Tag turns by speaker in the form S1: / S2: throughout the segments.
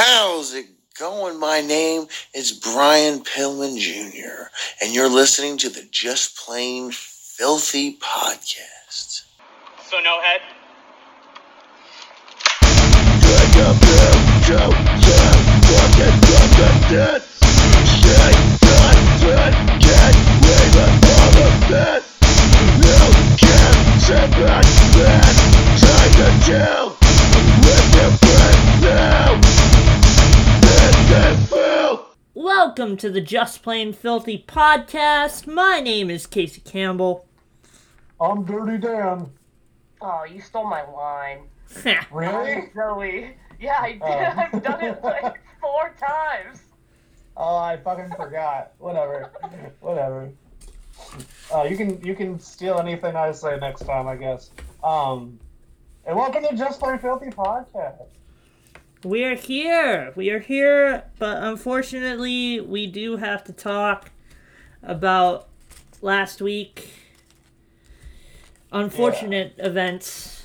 S1: How's it going? My name is Brian Pillman Jr., and you're listening to the Just Plain Filthy podcast.
S2: So no head.
S3: Welcome to the Just Plain Filthy podcast. My name is Casey Campbell.
S4: I'm Dirty Dan.
S5: Oh, you stole my line.
S4: Really?
S5: Zoe. Yeah, I did.
S4: Oh.
S5: I've done it like four times.
S4: Oh, I fucking forgot. Whatever. Whatever. Uh, you can you can steal anything I say next time, I guess. Um, and welcome to Just Plain Filthy podcast.
S3: We are here. We are here, but unfortunately, we do have to talk about last week. Unfortunate events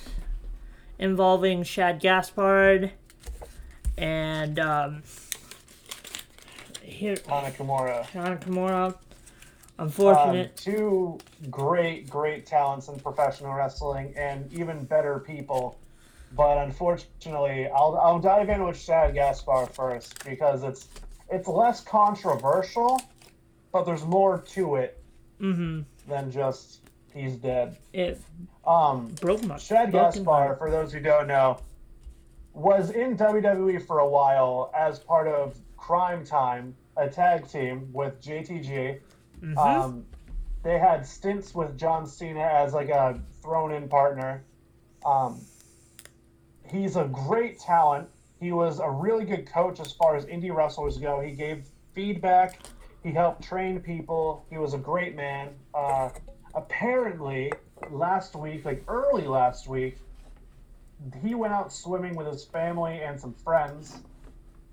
S3: involving Shad Gaspard and um, here
S4: Hana Kimura.
S3: Hana Kimura.
S4: Um,
S3: Unfortunate.
S4: two great, great talents in professional wrestling and even better people. But unfortunately, I'll, I'll dive in with Shad Gaspard first because it's it's less controversial, but there's more to it
S3: mm-hmm.
S4: than just he's dead.
S3: It
S4: Um,
S3: broke my
S4: Shad
S3: Gaspard,
S4: for those who don't know, was in WWE for a while as part of Crime Time, a tag team with JTG.
S3: Mhm.
S4: Um, they had stints with John Cena as like a thrown-in partner. Um, he's a great talent. He was a really good coach as far as indie wrestlers go. He gave feedback. He helped train people. He was a great man. Uh, apparently, last week, like early last week, he went out swimming with his family and some friends,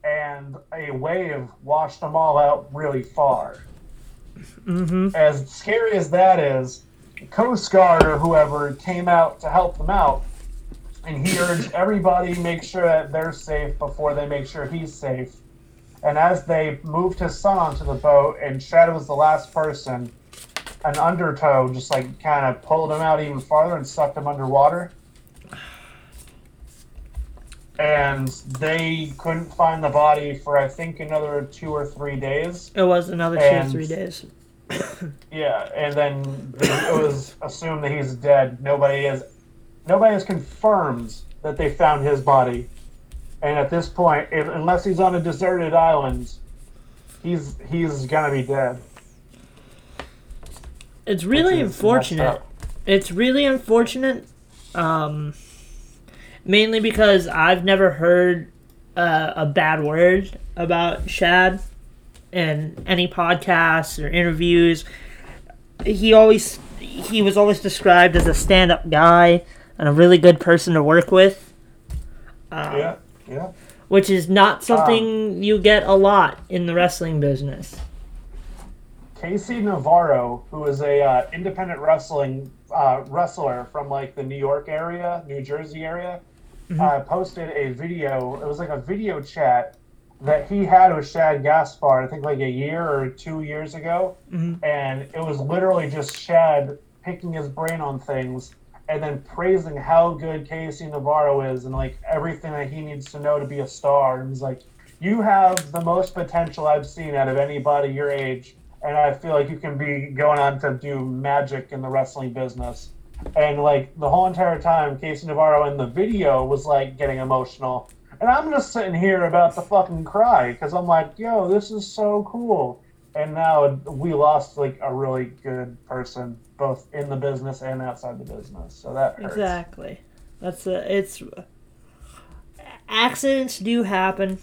S4: and a wave washed them all out really far
S3: Mm-hmm.
S4: as scary as that is, Coast Guard or whoever came out to help them out, and he urged everybody make sure that they're safe before they make sure he's safe. And as they moved his son onto the boat, and Shadow was the last person, an undertow just like kind of pulled him out even farther and sucked him underwater. And they couldn't find the body for I think another two or three days.
S3: It was another two or three days.
S4: Yeah, and then it was assumed that he's dead. Nobody has, nobody has confirmed that they found his body. And at this point, if, unless he's on a deserted island, he's he's gonna be dead.
S3: It's really
S4: Which is messed
S3: unfortunate. It's really unfortunate. Um, mainly because I've never heard uh, a bad word about Shad in any podcasts or interviews. He always he was always described as a stand-up guy and a really good person to work with. Um,
S4: Yeah, yeah.
S3: which is not something you get a lot in the wrestling business.
S4: KC Navarro, who is a uh, independent wrestling uh, wrestler from like the New York area, New Jersey area, uh, posted a video. It was like a video chat that he had with Shad Gaspard, I think like a year or two years ago,
S3: Mhm.
S4: and it was literally just Shad picking his brain on things and then praising how good KC Navarro is and like everything that he needs to know to be a star. And he's like, "You have the most potential I've seen out of anybody your age." and I feel like you can be going on to do magic in the wrestling business. And like the whole entire time, KC Navarro in the video was like getting emotional, and I'm just sitting here about to fucking cry because I'm like, yo, this is so cool. And now we lost like a really good person, both in the business and outside the business. So that hurts.
S3: Exactly. That's a, it's accidents do happen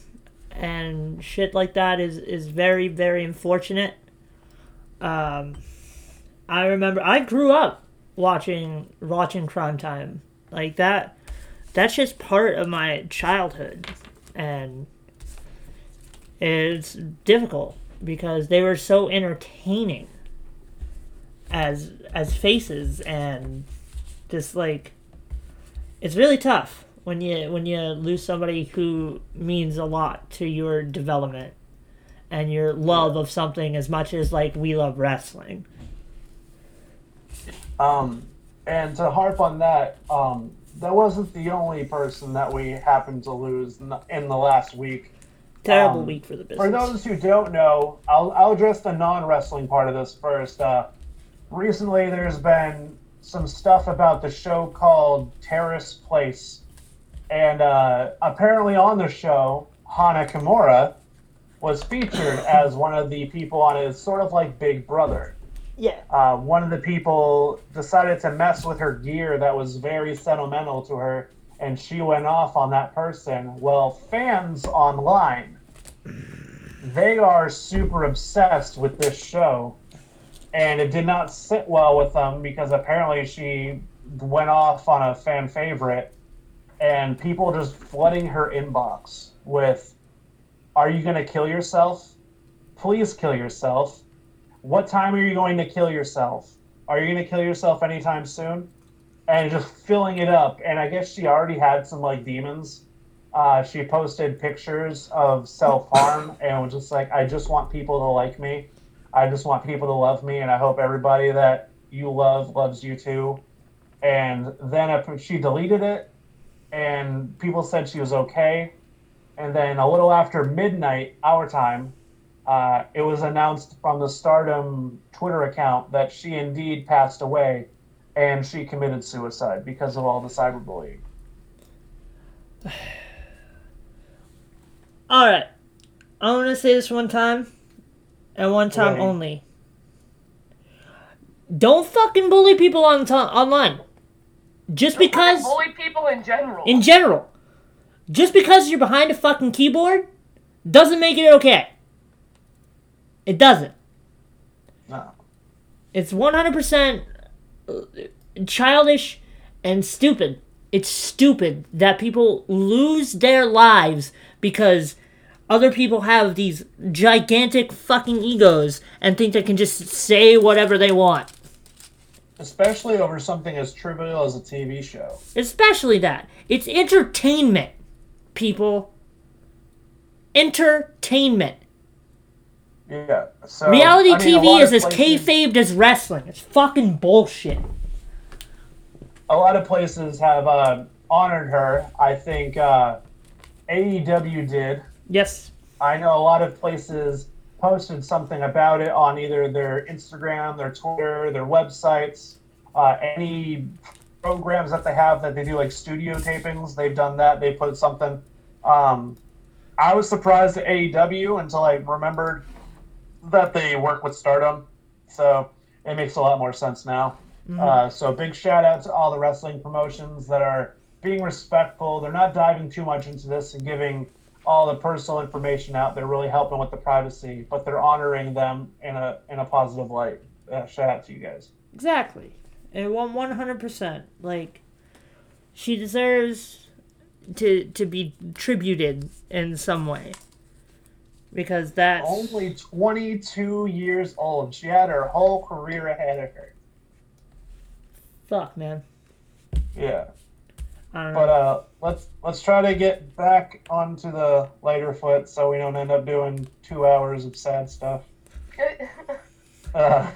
S3: and shit like that is is very very unfortunate. Um I remember I grew up watching watching Crime Time. Like that that's just part of my childhood and it's difficult because they were so entertaining as as faces and just like it's really tough when you when you lose somebody who means a lot to your development and your love of something as much as like we love wrestling.
S4: Um, and to harp on that, um, that wasn't the only person that we happened to lose in the, in the last week.
S3: Terrible
S4: Um,
S3: week for the business.
S4: For those who don't know, I'll, I'll address the non wrestling part of this first. Uh, recently, there's been some stuff about the show called Terrace Place. And uh, apparently, on the show, Hana Kimura was featured as one of the people on it, sort of like Big Brother.
S3: yeah.
S4: Uh, one of the people decided to mess with her gear that was very sentimental to her, and she went off on that person. Well, fans online, they are super obsessed with this show, and it did not sit well with them because apparently she went off on a fan favorite, and people just flooding her inbox with, "Are you gonna kill yourself? Please kill yourself." what time are you going to kill yourself? Are you going to kill yourself anytime soon? And just filling it up. And I guess she already had some like demons. Uh, she posted pictures of self harm and was just like, I just want people to like me. I just want people to love me. And I hope everybody that you love loves you too. And then if she deleted it, and people said she was okay. And then a little after midnight, our time, uh, it was announced from the Stardom Twitter account that she indeed passed away and she committed suicide because of all the cyberbullying.
S3: All right. I want to say this one time, and one time
S4: Right.
S3: only. Don't fucking bully people on t- online. Just
S5: Don't
S3: because,
S5: bully people in general.
S3: in general, just because you're behind a fucking keyboard, doesn't make it okay. It doesn't.
S4: No.
S3: It's 100% uh, childish and stupid. It's stupid that people lose their lives because other people have these gigantic fucking egos and think they can just say whatever they want.
S4: Especially over something as trivial as a TV show.
S3: Especially that. It's entertainment, people. Entertainment.
S4: Yeah. So
S3: Reality
S4: I mean,
S3: TV is as
S4: places-
S3: kayfabed as wrestling. It's fucking bullshit.
S4: A lot of places have uh, honored her. I think uh, AEW did.
S3: Yes.
S4: I know a lot of places posted something about it on either their Instagram, their Twitter, their websites, uh, any programs that they have that they do like studio tapings. They've done that. They put something. Um, I was surprised at AEW until I remembered that they work with Stardom, so it makes a lot more sense now. Uh, so big shout out to all the wrestling promotions that are being respectful. They're not diving too much into this and giving all the personal information out. They're really helping with the privacy, but they're honoring them in a in a positive light. Uh, shout out to you guys.
S3: Exactly. And one one hundred percent. Like she deserves to to be tributed in some way. Because that's
S4: Only 22 years old. She had her whole career ahead of her.
S3: Fuck man.
S4: Yeah.
S3: I don't know.
S4: But uh, let's let's try to get back onto the lighter foot so we don't end up doing two hours of sad stuff.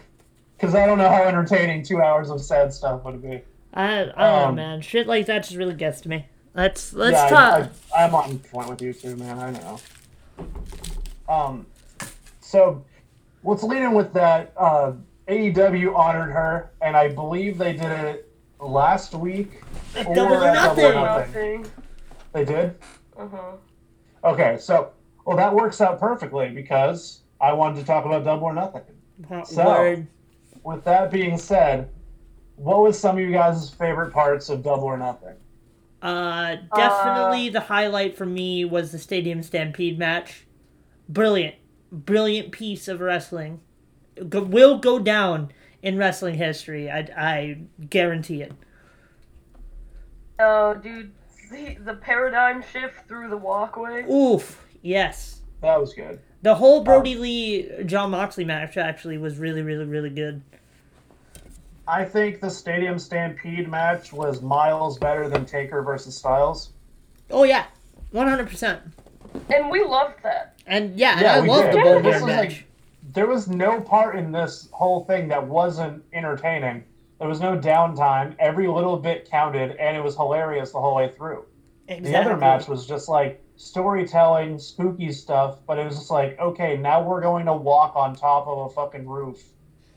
S4: Because I don't know how entertaining two hours of sad stuff would be.
S3: I I don't know,
S4: um,
S3: man. Shit like that just really gets to me. Let's let's
S4: yeah,
S3: talk.
S4: I, I, I'm on point with you too, man. I know. Um, so let's lead in with that. Uh, AEW honored her, and I believe they did it last week.
S3: At
S4: or
S3: Double or
S4: at Double
S3: Nothing.
S4: Nothing. They did.
S5: Uh-huh.
S4: Okay, so well that works out perfectly because I wanted to talk about Double or Nothing. So-
S3: Word.
S4: With that being said, what was some of you guys' favorite parts of Double or Nothing?
S3: Uh, definitely the highlight for me was the Stadium Stampede match. Brilliant, brilliant piece of wrestling. Go, will go down in wrestling history. I, I guarantee it.
S5: Oh, dude, the, the paradigm shift through the walkway.
S3: Oof. Yes.
S4: That was good.
S3: The whole um, Brodie Lee Jon Moxley match actually was really, really, really good.
S4: I think the Stadium Stampede match was miles better than Taker versus Styles.
S3: Oh yeah, one hundred percent.
S5: And we loved that.
S3: And yeah, and I
S4: we
S3: love
S4: did.
S3: the
S5: Yeah,
S4: this was
S3: match.
S4: like- there was no part in this whole thing that wasn't entertaining. There was no downtime. Every little bit counted, and it was hilarious the whole way through. The other match was just like storytelling, spooky stuff, but it was just like, okay, now we're going to walk on top of a fucking roof.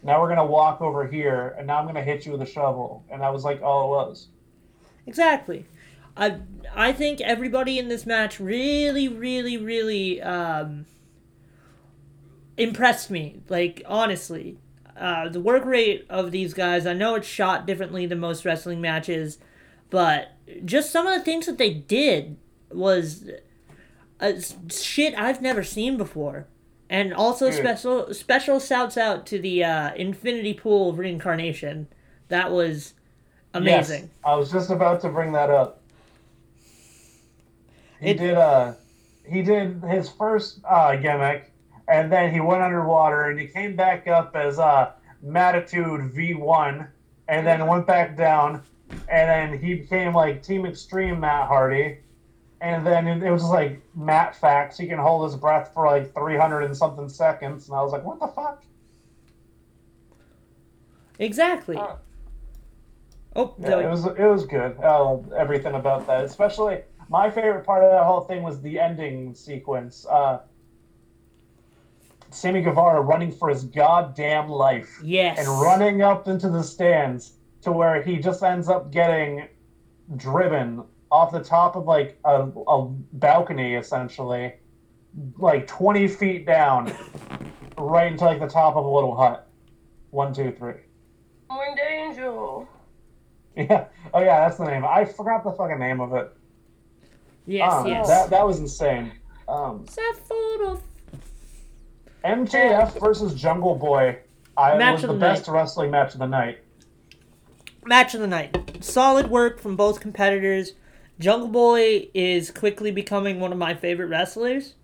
S4: Now we're gonna walk over here, and now I'm gonna hit you with a shovel. And that was like all it was.
S3: Exactly. I I think everybody in this match really, really, really um, impressed me. Like honestly, uh, the work rate of these guys. I know it's shot differently than most wrestling matches, but just some of the things that they did was uh, shit I've never seen before. And also
S4: Dude.
S3: special special shouts out to the uh, Infinity Pool of Reincarnation. That was amazing.
S4: Yes, I was just about to bring that up. He
S3: It-
S4: did uh he did his first uh gimmick and then he went underwater and he came back up as uh Mattitude V1 and then went back down and then he became like Team Extreme Matt Hardy and then it, it was like Matt Facts he can hold his breath for like 300 and something seconds and I was like what the fuck
S3: Exactly.
S5: Uh,
S3: Oh,
S4: Yeah,
S3: the-
S4: it was it was good. I loved everything about that. Especially my favorite part of that whole thing was the ending sequence. Uh, Sammy Guevara running for his goddamn life
S3: yes.
S4: and running up into the stands to where he just ends up getting driven off the top of like a, a balcony essentially like 20 feet down right into like the top of a little hut one two three
S5: Winged Angel.
S4: yeah oh yeah that's the name i forgot the fucking name of it
S3: Yes,
S4: Um,
S3: yes.
S4: That that was insane. Um,
S3: That photo.
S4: MJF versus Jungle Boy. I
S3: Match
S4: was the
S3: the
S4: best wrestling match of the night.
S3: Match of the night. Solid work from both competitors. Jungle Boy is quickly becoming one of my favorite wrestlers.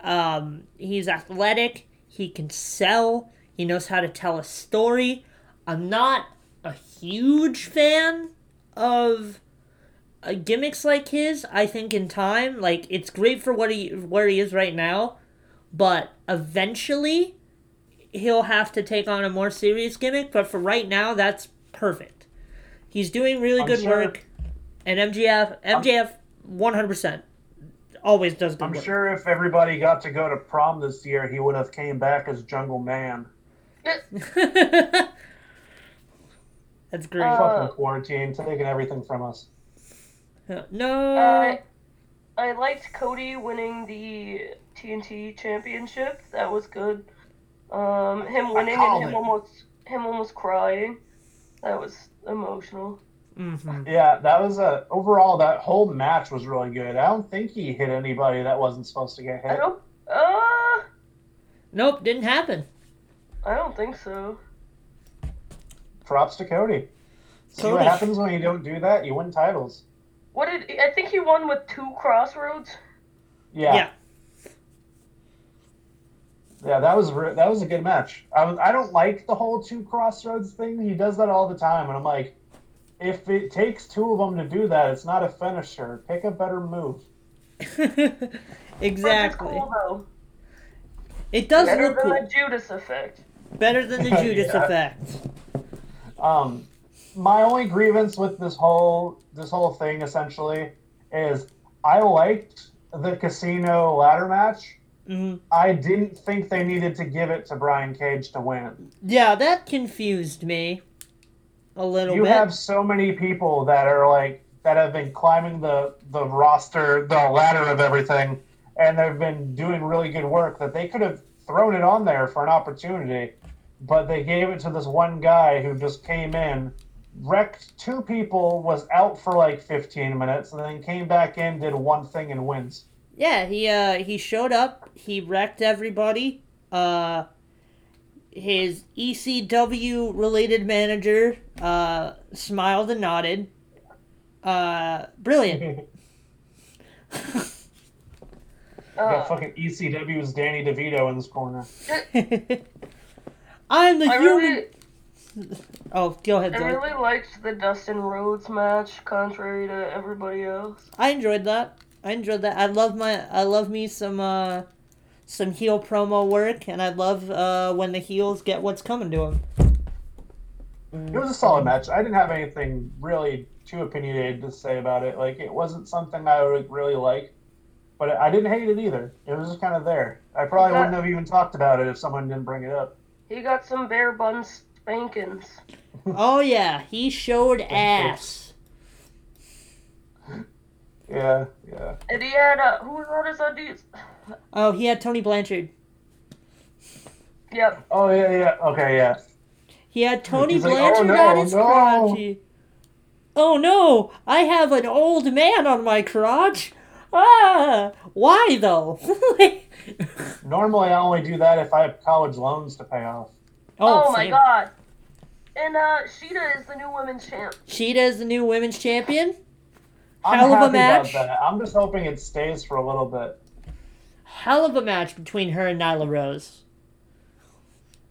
S3: Um, he's athletic. He can sell. He knows how to tell a story. I'm not a huge fan of uh, gimmicks like his. I think in time, like it's great for what he where he is right now, but eventually he'll have to take on a more serious gimmick. But for right now, that's perfect. He's doing really
S4: I'm
S3: good
S4: sure-
S3: work, and MGF MJF one hundred percent always does good work.
S4: I'm
S3: work.
S4: sure if everybody got to go to prom this year, he would have came back as Jungle Man.
S3: That's great.
S5: Uh,
S4: Fucking quarantine, taking everything from us.
S3: no.
S5: Uh, I liked Cody winning the TNT championship. That was good. Um, him winning and him
S4: it.
S5: almost him almost crying. That was emotional.
S3: Mhm.
S4: Yeah, that was a overall that whole match was really good. I don't think he hit anybody that wasn't supposed to get
S5: I
S4: hit.
S5: don't. Uh,
S3: Nope, didn't happen.
S5: I don't think so.
S4: Props to Cody. See
S3: Cody.
S4: what happens when you don't do that? You win titles.
S5: What did I think he won with two crossroads?
S4: Yeah.
S3: Yeah.
S4: Yeah, that was re- that was a good match. I was, I don't like the whole two crossroads thing. He does that all the time, and I'm like, if it takes two of them to do that, it's not a finisher. Pick a better move.
S3: Exactly.
S5: cool.
S3: It does
S5: Better
S3: look
S5: than
S3: cool.
S5: the Judas effect.
S3: Better than the Judas
S4: Yeah.
S3: effect.
S4: Um, my only grievance with this whole this whole thing essentially is I liked the casino ladder match.
S3: Hmm
S4: I didn't think they needed to give it to Brian Cage to win.
S3: Yeah, that confused me a little
S4: you
S3: bit.
S4: You have so many people that are like that have been climbing the the roster the ladder of everything and they've been doing really good work that they could have thrown it on there for an opportunity but they gave it to this one guy who just came in wrecked two people was out for like 15 minutes and then came back in did one thing and wins
S3: Yeah, he uh he showed up, he wrecked everybody. Uh his ECW related manager uh smiled and nodded. Uh brilliant.
S4: got
S5: Uh,
S4: fucking is danny devito in this corner
S3: I'm the
S5: I
S3: human
S5: really,
S3: Oh, go ahead,
S5: I
S3: Zoe.
S5: really liked the Dustin Rhodes match, contrary to everybody else.
S3: I enjoyed that. I enjoyed that. I love my. I love me some. uh some heel promo work, and I love uh, when the heels get what's coming to them.
S4: It was a solid match. I didn't have anything really too opinionated to say about it. Like it wasn't something I would really like, but I didn't hate it either. It was just kind of there. I probably
S5: Okay.
S4: wouldn't have even talked about it if someone didn't bring it up.
S5: He got some bare bun spankings.
S3: oh yeah, he showed ass.
S4: Yeah, yeah.
S5: And he had, uh, who was on his undies?
S3: Oh, he had Tony Blanchard.
S5: Yep.
S4: Oh yeah, yeah. Okay, yeah.
S3: He had Tony
S4: He's like,
S3: Blanchard
S4: "Oh, no,
S3: on his
S4: no."
S3: crotch. Oh no, I have an old man on my crotch. Ah, why though?
S4: Normally, I only do that if I have college loans to pay off.
S5: Oh, my god. And, uh, Shida is the new women's champ.
S3: Shida is the new women's champion.
S4: I'm
S3: Hell of a match.
S4: That. I'm just hoping it stays for a little bit.
S3: Hell of a match between her and Nyla Rose.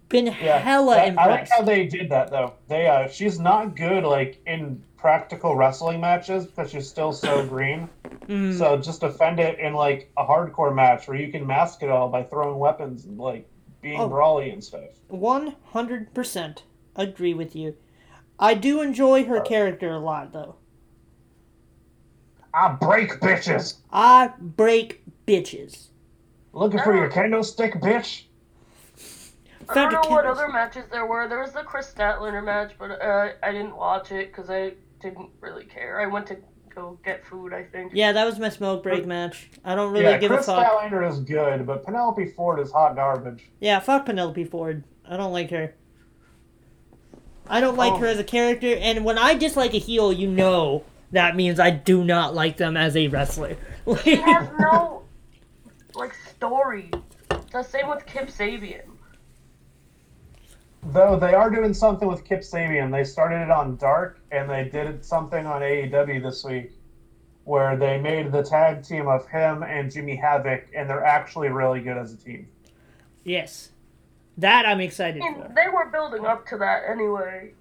S3: Been
S4: Yeah,
S3: hella
S4: I, I like how they did that though. They uh, she's not good like in practical wrestling matches because she's still so green.
S3: Mm.
S4: So just defend it in like a hardcore match where you can mask it all by throwing weapons and like being
S3: Oh.
S4: brawly and stuff.
S3: One hundred percent agree with you. I do enjoy her character a lot, though.
S4: I break bitches.
S3: I break bitches.
S4: Looking for your candlestick, bitch.
S5: I don't know what other matches there were. There was the Kris Statlander match, but uh, I didn't watch it because I didn't really care. I went to go get food, I think.
S3: Yeah, that was my smoke break match. I don't really
S4: yeah,
S3: give
S4: Chris
S3: a fuck.
S4: Kris Statlander is good, but Penelope Ford is hot garbage.
S3: Yeah, fuck Penelope Ford. I don't like her. I don't like
S4: Oh.
S3: her as a character, and when I dislike a heel, you know that means I do not like them as a wrestler.
S5: He has no, like, story. The same with Kip Sabian.
S4: Though they are doing something with Kip Sabian. They started it on Dark, and they did something on AEW this week, where they made the tag team of him and Jimmy Havoc, and they're actually really good as a team.
S3: yes, that I'm excited
S5: I mean,
S3: for.
S5: they were building up to that anyway.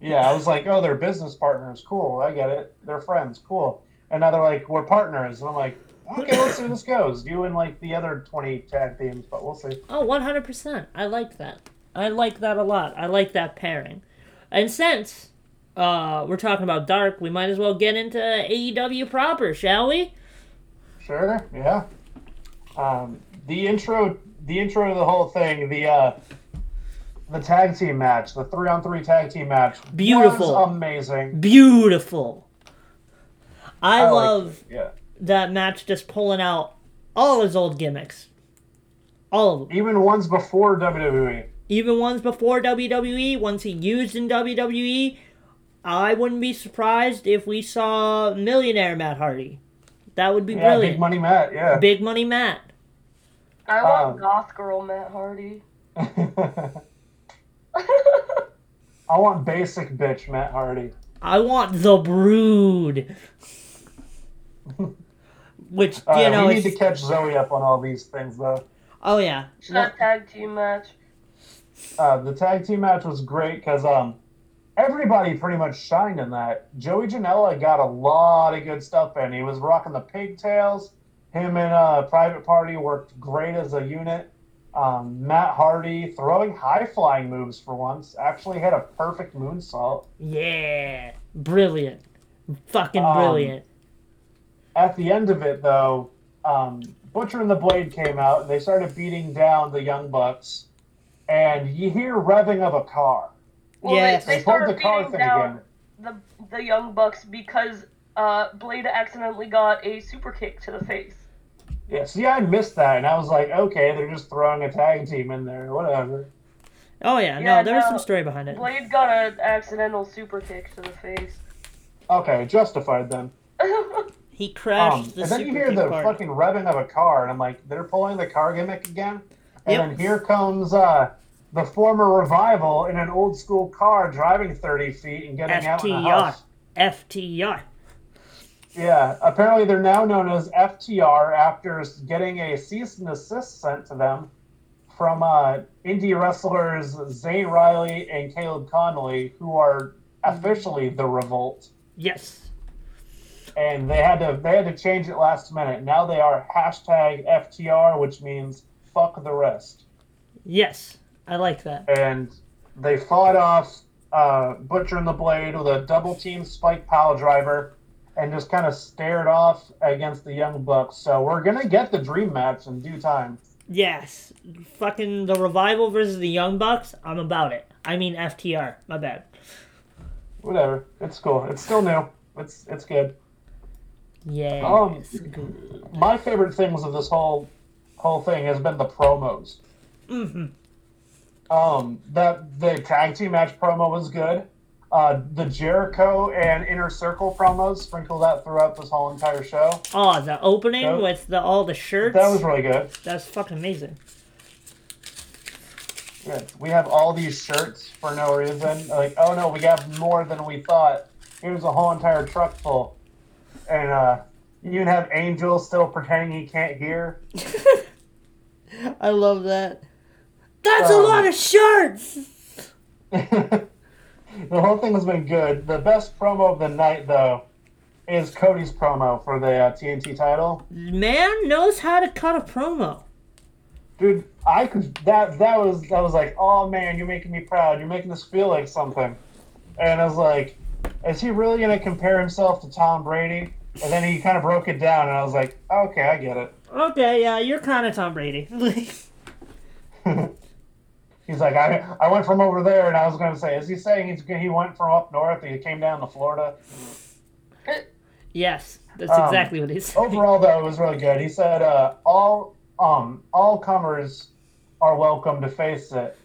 S4: Yeah, I was like, oh, they're business partners. Cool, I get it. They're friends. Cool. And now they're like, we're partners. And I'm like, okay, let's see how this goes. You and like the other 20 tag teams, but we'll see.
S3: Oh, 100%. I like that. I like that a lot. I like that pairing. And since uh, we're talking about Dark, we might as well get into AEW proper, shall we?
S4: Sure, yeah. Um, the intro, the intro to the whole thing, the uh, the tag team match, the three on three tag team match,
S3: Beautiful.
S4: was amazing.
S3: Beautiful. I,
S4: liked
S3: love
S4: it, yeah.
S3: that match just pulling out all his old gimmicks. All of them.
S4: Even ones before. WWE.
S3: Even ones before WWE, ones he used in WWE. I wouldn't be surprised if we saw Millionaire Matt Hardy. That would be
S4: Yeah,
S3: brilliant.
S4: Big Money Matt. Yeah.
S3: Big Money Matt.
S5: I want
S4: Um,
S5: Goth Girl Matt Hardy.
S4: I want basic bitch Matt Hardy.
S3: I want the Brood. Which,
S4: All
S3: you
S4: right,
S3: know,
S4: we need
S3: is,
S4: to catch Zoe up on all these things though.
S3: oh yeah.
S5: that tag team match.
S4: Uh, the tag team match was great because um, everybody pretty much shined in that. Joey Janela got a lot of good stuff in. He was rocking the pigtails. Him and uh, Private Party worked great as a unit. Um, Matt Hardy throwing high flying moves for once. Actually had a perfect moonsault.
S3: Yeah. Brilliant. Fucking
S4: Um,
S3: brilliant.
S4: At the end of it, though, um, Butcher and the Blade came out and they started beating down the Young Bucks. And you hear revving of a car.
S5: Well,
S3: Yes.
S5: they,
S4: They
S5: they
S4: pulled
S5: started
S4: the car
S5: beating
S4: thing
S5: down
S4: again.
S5: the the Young Bucks because uh, Blade accidentally got a super kick to the face.
S4: Yeah, see, I missed that, and I was like, okay, they're just throwing a tag team in there, whatever.
S3: Oh yeah,
S5: yeah,
S3: no, there was
S5: no,
S3: some story behind it.
S5: Blade got an accidental super kick to the face.
S4: Okay, justified then.
S3: He crashed
S4: Um,
S3: the
S4: and then you hear the
S3: part.
S4: fucking revving of a car, and I'm like, they're pulling the car gimmick again. And
S3: Yep.
S4: then here comes uh, the former revival in an old school car driving 30 feet and getting out in the
S3: FTR.
S4: house.
S3: FTR.
S4: Yeah, apparently they're now known as FTR after getting a cease and desist sent to them from uh, indie wrestlers Zane Riley and Caleb Konley, who are officially the Revolt,
S3: Yes.
S4: and they had to they had to change it last minute. Now they are hashtag FTR, which means fuck the rest.
S3: Yes. I like that.
S4: and they fought off uh, Butcher and the Blade with a double team spike pile driver and just kind of stared off against the Young Bucks. So we're going to get the dream match in due time.
S3: Yes. Fucking the revival versus the Young Bucks. I'm about it. I mean FTR. My bad.
S4: Whatever. It's cool. It's still new. It's it's good.
S3: Yeah.
S4: Um, my favorite things of this whole whole thing has been the promos.
S3: Mm-hmm.
S4: Um, that the tag team match promo was good. Uh, the Jericho and Inner Circle promos sprinkled out throughout this whole entire show.
S3: Oh, the opening
S4: That-
S3: with the all the shirts.
S4: That was really good.
S3: That's fucking amazing.
S4: Yeah, we have all these shirts for no reason. Like, oh no, we have more than we thought. Here's a whole entire truck full, and uh, you even have Angel still pretending he can't hear.
S3: I love that. That's a
S4: Um,
S3: lot of shirts.
S4: the whole thing has been good. The best promo of the night, though, is Cody's promo for the uh, TNT title.
S3: Man knows how to cut a promo.
S4: Dude, I could that that was that was like, oh man, you're making me proud. You're making us feel like something. And I was like, is he really gonna compare himself to Tom Brady? And then he kind of broke it down, and I was like, okay, I get it.
S3: Okay, yeah, you're kind of Tom Brady.
S4: He's like, I I went from over there, and I was gonna say, is he saying he's he went from up north and he came down to Florida?
S3: yes, that's
S4: Um,
S3: exactly what he's saying.
S4: Overall, though, it was really good. He said, uh, all um all comers are welcome to face it.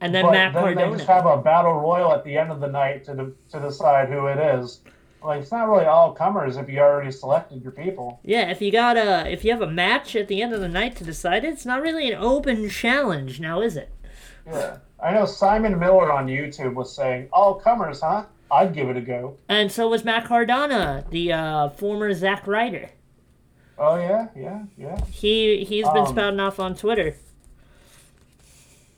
S3: And then Matt
S4: then they just have a battle royal at the end of the night to de- to decide who it is. Like it's not really all comers if you already selected your people.
S3: Yeah, if you got a if you have a match at the end of the night to decide it, it's not really an open challenge now, is it?
S4: Yeah, I know Simon Miller on YouTube was saying all comers, huh? I'd give it a go.
S3: And so was Matt Cardona, the uh, former Zack Ryder.
S4: Oh yeah, yeah, yeah.
S3: He he's been
S4: Um,
S3: spouting off on Twitter.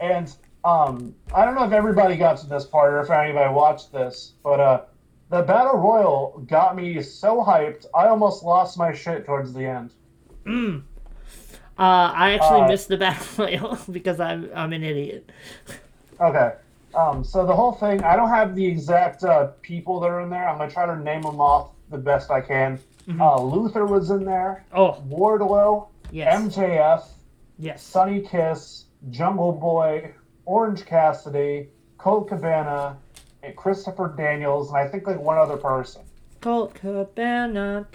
S4: And um, I don't know if everybody got to this part or if anybody watched this, but uh, the battle royal got me so hyped, I almost lost my shit towards the end.
S3: Mm. Uh, I actually
S4: Uh,
S3: missed the battle royal because I'm I'm an idiot.
S4: Okay. Um, so the whole thing, I don't have the exact uh, people that are in there. I'm gonna try to name them off the best I can.
S3: Mhm.
S4: Uh, Luther was in there.
S3: Oh
S4: Wardlow,
S3: yes,
S4: MJF,
S3: yes.
S4: Sonny Kiss, Jungle Boy, Orange Cassidy, Colt Cabana, and Christopher Daniels, and I think like one other person.
S3: Colt Cabana.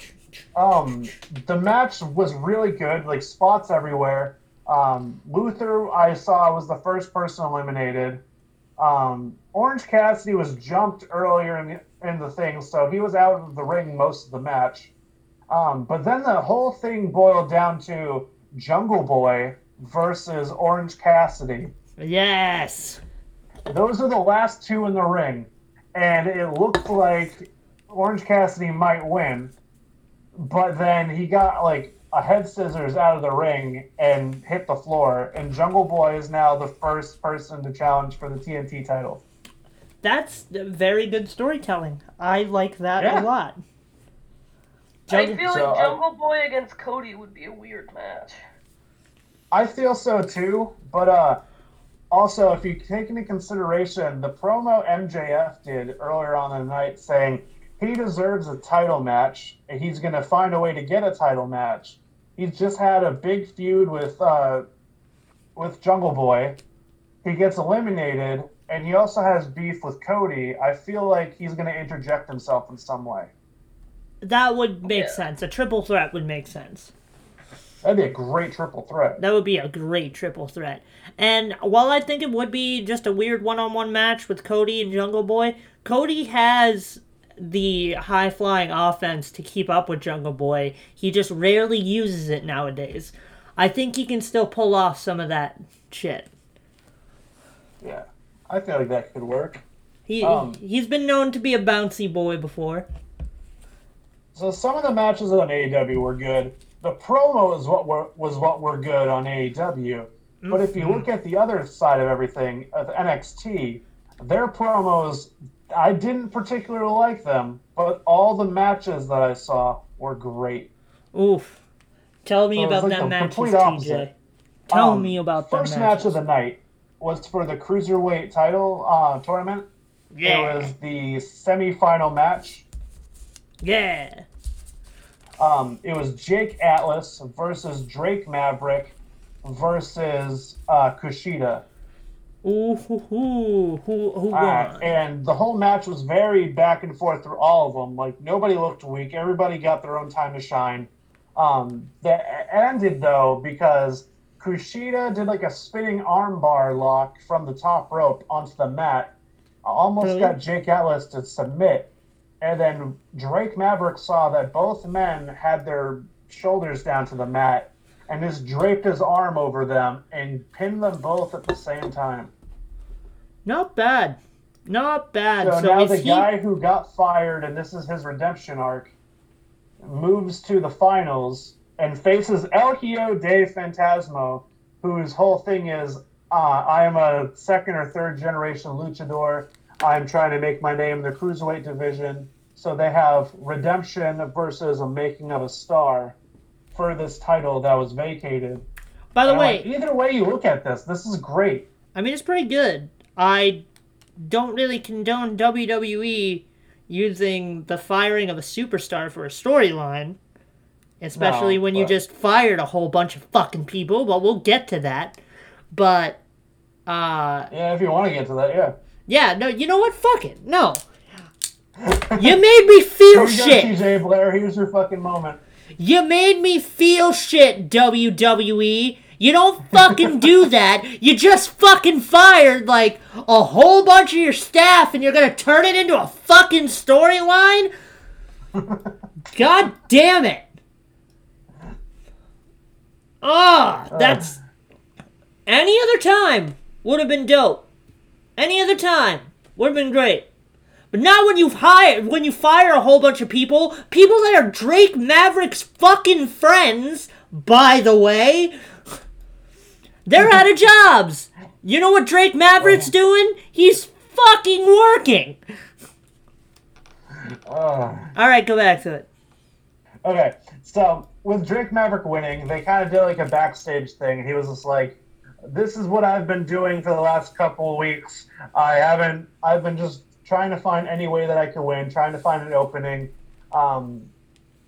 S4: Um, the match was really good, like spots everywhere. Um, Luther, I saw was the first person eliminated. Um, Orange Cassidy was jumped earlier in the, in the thing, so he was out of the ring most of the match. Um, but then the whole thing boiled down to Jungle Boy versus Orange Cassidy.
S3: Yes.
S4: Those are the last two in the ring, and it looked like Orange Cassidy might win, but then he got like a head scissors out of the ring and hit the floor, and Jungle Boy is now the first person to challenge for the TNT title.
S3: That's very good storytelling. I like that
S4: Yeah.
S3: a lot.
S5: I
S3: Jungle-
S5: feel
S4: So,
S5: like
S4: I-
S5: Jungle Boy against Cody would be a weird match.
S4: I feel so too, but uh, also if you take into consideration the promo MJF did earlier on in the night saying he deserves a title match and he's going to find a way to get a title match. He's just had a big feud with uh, with Jungle Boy. He gets eliminated, and he also has beef with Cody. I feel like he's going to interject himself in some way.
S3: that would make
S5: Yeah.
S3: sense. A triple threat would make sense.
S4: That'd be a great triple threat.
S3: That would be a great triple threat. And while I think it would be just a weird one on one match with Cody and Jungle Boy, Cody has the high flying offense to keep up with Jungle Boy. He just rarely uses it nowadays. I think he can still pull off some of that shit.
S4: Yeah, I feel like that could work.
S3: He
S4: Um,
S3: he's been known to be a bouncy boy before.
S4: So some of the matches on AEW were good. The promo is what were, was what were good on AEW. But if you look at the other side of everything, of NXT, their promos, I didn't particularly like them, but all the matches that I saw were great.
S3: Oof. Tell me
S4: So
S3: about
S4: like
S3: them
S4: the
S3: matches,
S4: complete
S3: TJ.
S4: opposite.
S3: Tell
S4: Um,
S3: me about them
S4: First
S3: matches.
S4: match of the night was for the cruiserweight title uh, tournament.
S3: yeah.
S4: It was the semi-final match.
S3: Yeah.
S4: Um, it was Jake Atlas versus Drake Maverick versus uh, Kushida.
S3: Ooh, who, who, who, who
S4: Uh, and the whole match was very back and forth through all of them. Like nobody looked weak. Everybody got their own time to shine. Um, that ended though because Kushida did like a spinning armbar lock from the top rope onto the mat. Almost
S3: Really?
S4: got Jake Atlas to submit, and then Drake Maverick saw that both men had their shoulders down to the mat, and just draped his arm over them and pinned them both at the same time.
S3: Not bad. Not bad.
S4: So,
S3: So,
S4: now the
S3: he
S4: guy who got fired, and this is his redemption arc, moves to the finals and faces El Hijo de Fantasma, whose whole thing is, uh, I am a second or third generation luchador. I'm trying to make my name in the cruiserweight division. So they have redemption versus a making of a star for this title that was vacated.
S3: By the
S4: And I'm like,
S3: way,
S4: either way you look at this, this is great.
S3: I mean it's pretty good. I don't really condone WWE using the firing of a superstar for a storyline. Especially
S4: No,
S3: when you just fired a whole bunch of fucking people, but we'll get to that. But uh
S4: Yeah, if you want to get to that, yeah.
S3: yeah, no, you know what? Fuck it. No. You made me feel
S4: Here you go,
S3: shit.
S4: TJ Blair. Here's your fucking moment.
S3: You made me feel shit, WWE. You don't fucking do that. You just fucking fired like a whole bunch of your staff and you're gonna turn it into a fucking storyline? God damn it. Ah, that's. Any other time would have been dope. Any other time would have been great. But now when you hire when you fire a whole bunch of people, people that are Drake Maverick's fucking friends, by the way. They're out of jobs. You know what Drake Maverick's oh. doing? He's fucking working.
S4: Ugh. Ah.
S3: All right, go back to it.
S4: Okay, so with Drake Maverick winning, they kind of did like a backstage thing. And he was just like, "This is what I've been doing for the last couple weeks. I haven't. I've been just trying to find any way that I could win, trying to find an opening. Um,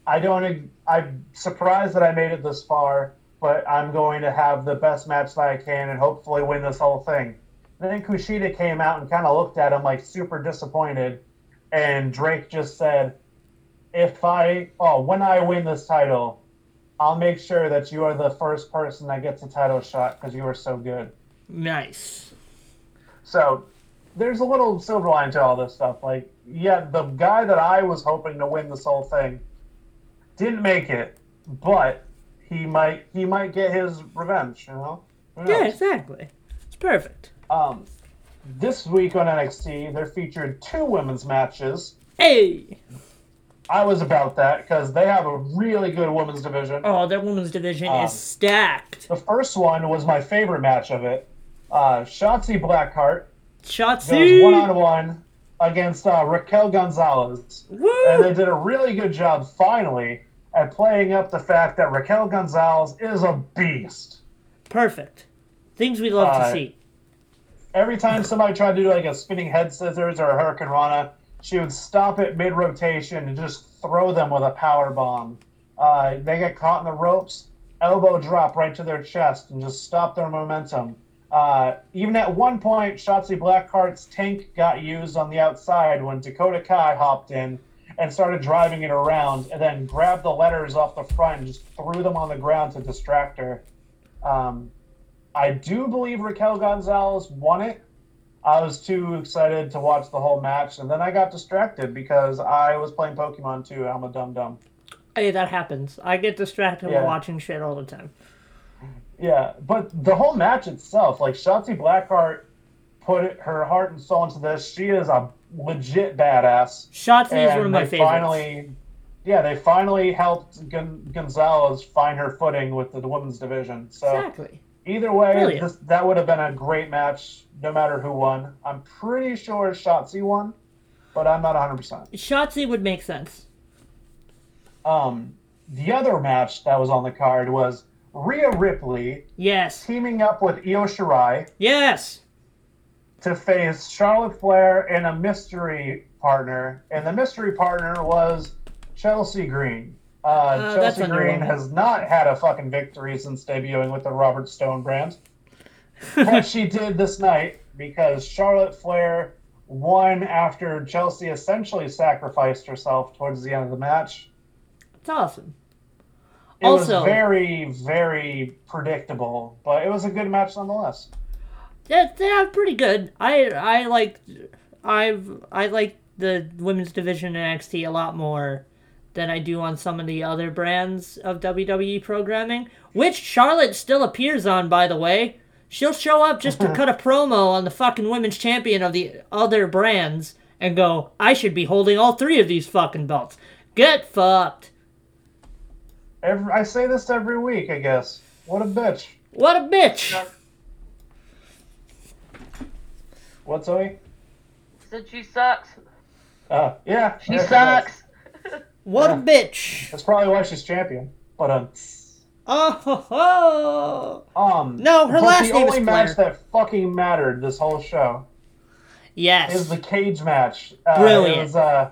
S4: I don't. I'm surprised that I made it this far, but I'm going to have the best match that I can and hopefully win this whole thing." And then Kushida came out and kind of looked at him like super disappointed, and Drake just said if I oh when I win this title, I'll make sure that you are the first person that gets a title shot because you are so good.
S3: Nice.
S4: So there's a little silver line to all this stuff. Like, yeah, the guy that I was hoping to win this whole thing didn't make it, but he might he might get his revenge. You know?
S3: Yeah, exactly. It's perfect.
S4: Um, this week on NXT, they're featured two women's matches.
S3: Hey.
S4: I was about that because they have a really good women's division.
S3: Oh, their women's division
S4: Um,
S3: is stacked.
S4: The first one was my favorite match of it. Uh, Shotzi Blackheart
S3: Shotzi.
S4: one on one against uh, Raquel Gonzalez. And they did a really good job, finally, at playing up the fact that Raquel Gonzalez is a beast.
S3: Perfect. Things we love to
S4: Uh,
S3: see.
S4: Every time somebody tried to do like a spinning head scissors or a hurricanrana, she would stop it mid rotation and just throw them with a power bomb. Uh, they get caught in the ropes, elbow drop right to their chest, and just stop their momentum. Uh, even at one point, Shotzi Blackheart's tank got used on the outside when Dakota Kai hopped in and started driving it around, and then grabbed the letters off the front and just threw them on the ground to distract her. Um, I do believe Raquel Gonzalez won it. I was too excited to watch the whole match, and then I got distracted because I was playing Pokemon too. I'm a dumb dum.
S3: Hey, that happens. I get distracted
S4: Yeah.
S3: while watching shit all the time.
S4: Yeah, but the whole match itself, like Shotzi Blackheart put her heart and soul into this. She is a legit badass.
S3: Shotzi is one of my
S4: they
S3: favorites.
S4: finally, yeah, they finally helped Gon- Gonzalez find her footing with the, women's division. So
S3: Exactly.
S4: Either way, this, that would have been a great match, no matter who won. I'm pretty sure Shotzi won, but I'm not 100%.
S3: Shotzi would make sense.
S4: Um, the other match that was on the card was Rhea Ripley
S3: Yes.
S4: teaming up with Io Shirai
S3: Yes.
S4: to face Charlotte Flair and a mystery partner, and the mystery partner was Chelsea Green. Uh,
S3: Uh,
S4: Chelsea Green has not had a fucking victory since debuting with the Robert Stone brand. but she did this night because Charlotte Flair won after Chelsea essentially sacrificed herself towards the end of the match.
S3: It's awesome.
S4: It
S3: Also-
S4: was very, very predictable, but it was a good match nonetheless.
S3: Yeah, yeah, pretty good. I I like I've I like the women's division in NXT a lot more than I do on some of the other brands of WWE programming, which Charlotte still appears on, by the way. She'll show up just to cut a promo on the fucking women's champion of the other brands and go, I should be holding all three of these fucking belts. Get fucked.
S4: Every, I say this every week, I guess. What a bitch.
S3: What a bitch.
S4: What's Zoe?
S5: Said she sucks.
S4: Uh, yeah.
S5: She sucks.
S3: What a bitch.
S4: That's probably why she's champion. But um,
S3: Oh ho ho.
S4: um.
S3: No, her
S4: but
S3: last
S4: the
S3: name is
S4: only match
S3: Flair.
S4: that fucking mattered this whole show
S3: Yes.
S4: is the cage match. Uh,
S3: Brilliant.
S4: It was uh,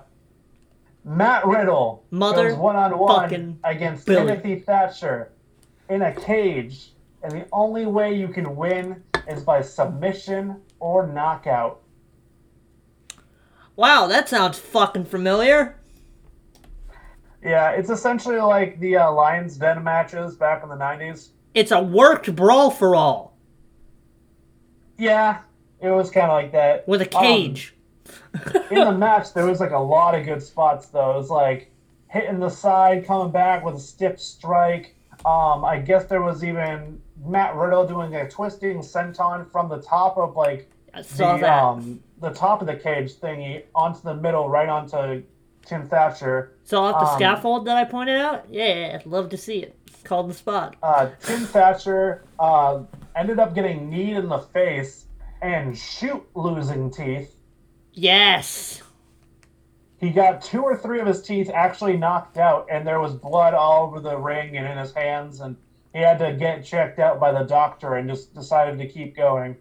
S4: Matt Riddle
S3: Mother
S4: goes one on one against
S3: brilliant.
S4: Timothy Thatcher in a cage, and the only way you can win is by submission or knockout.
S3: Wow, that sounds fucking familiar.
S4: Yeah, it's essentially like the uh, Lions Den matches back in the '90s.
S3: It's a worked brawl for all
S4: Yeah, it was kind of like that.
S3: with a
S4: Um,
S3: cage.
S4: In the match, there was like a lot of good spots though. It was like hitting the side, coming back with a stiff strike. Um, I guess there was even Matt Riddle doing a twisting senton from the top of like the um the top of the cage thingy onto the middle, right onto Tim Thatcher.
S3: So off the
S4: um,
S3: scaffold that I pointed out. Yeah, I'd love to see it. Called the spot.
S4: Uh, Tim Thatcher uh, ended up getting kneed in the face and shoot losing teeth.
S3: Yes.
S4: He got two or three of his teeth actually knocked out, and there was blood all over the ring and in his hands, and he had to get checked out by the doctor and just decided to keep going.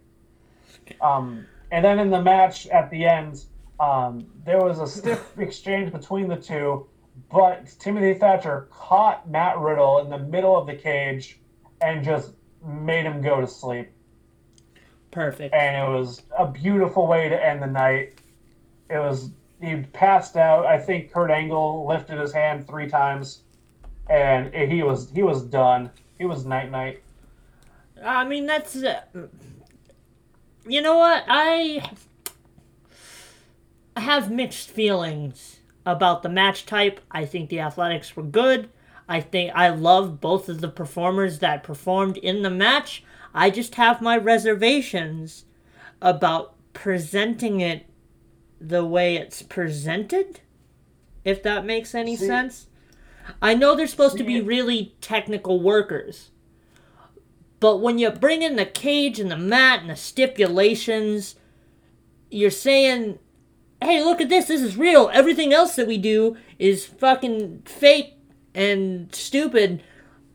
S4: Um, and then in the match at the end, um, there was a stiff exchange between the two, but Timothy Thatcher caught Matt Riddle in the middle of the cage and just made him go to sleep
S3: Perfect.
S4: and it was a beautiful way to end the night. It was he passed out. I think Kurt Angle lifted his hand three times, and he was he was done. He was night night.
S3: I mean, that's. Uh, you know what? I have mixed feelings about the match type. I think the athletics were good. I think I love both of the performers that performed in the match. I just have my reservations about presenting it the way it's presented. If that makes any
S4: See-
S3: sense. I know they're supposed to be really technical workers. But when you bring in the cage and the mat and the stipulations, you're saying, hey, look at this. This is real. Everything else that we do is fucking fake and stupid.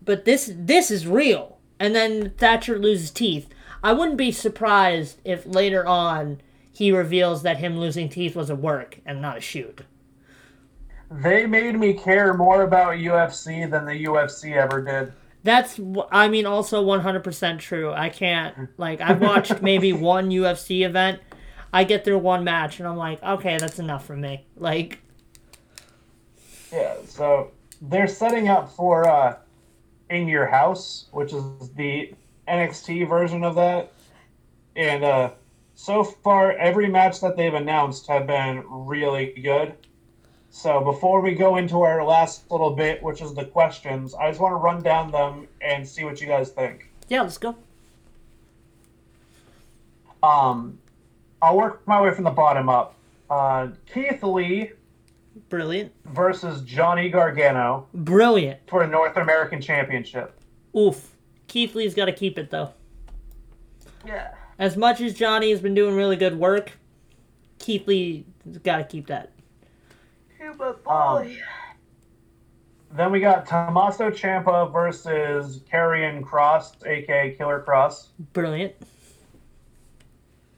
S3: But this this is real. And then Thatcher loses teeth. I wouldn't be surprised if later on he reveals that him losing teeth was a work and not a shoot.
S4: They made me care more about UFC than the UFC ever did.
S3: That's, I mean, also 100% true. I can't, like, I've watched maybe one UFC event. I get through one match and I'm like, okay, that's enough for me. Like,
S4: Yeah, so they're setting up for uh, In Your House, which is the NXT version of that. And uh, so far, every match that they've announced have been really good. So before we go into our last little bit, which is the questions, I just want to run down them and see what you guys think.
S3: yeah, let's go.
S4: Um, I'll work my way from the bottom up. Uh, Keith Lee
S3: Brilliant.
S4: versus Johnny Gargano
S3: Brilliant.
S4: for a North American Championship.
S3: Oof. Keith Lee's got to keep it, though.
S5: Yeah.
S3: As much as Johnny has been doing really good work, Keith Lee got to keep that.
S5: Cuba
S4: Um,
S5: boy.
S4: Then we got Tommaso Ciampa versus Karrion Kross, aka Killer Kross.
S3: Brilliant.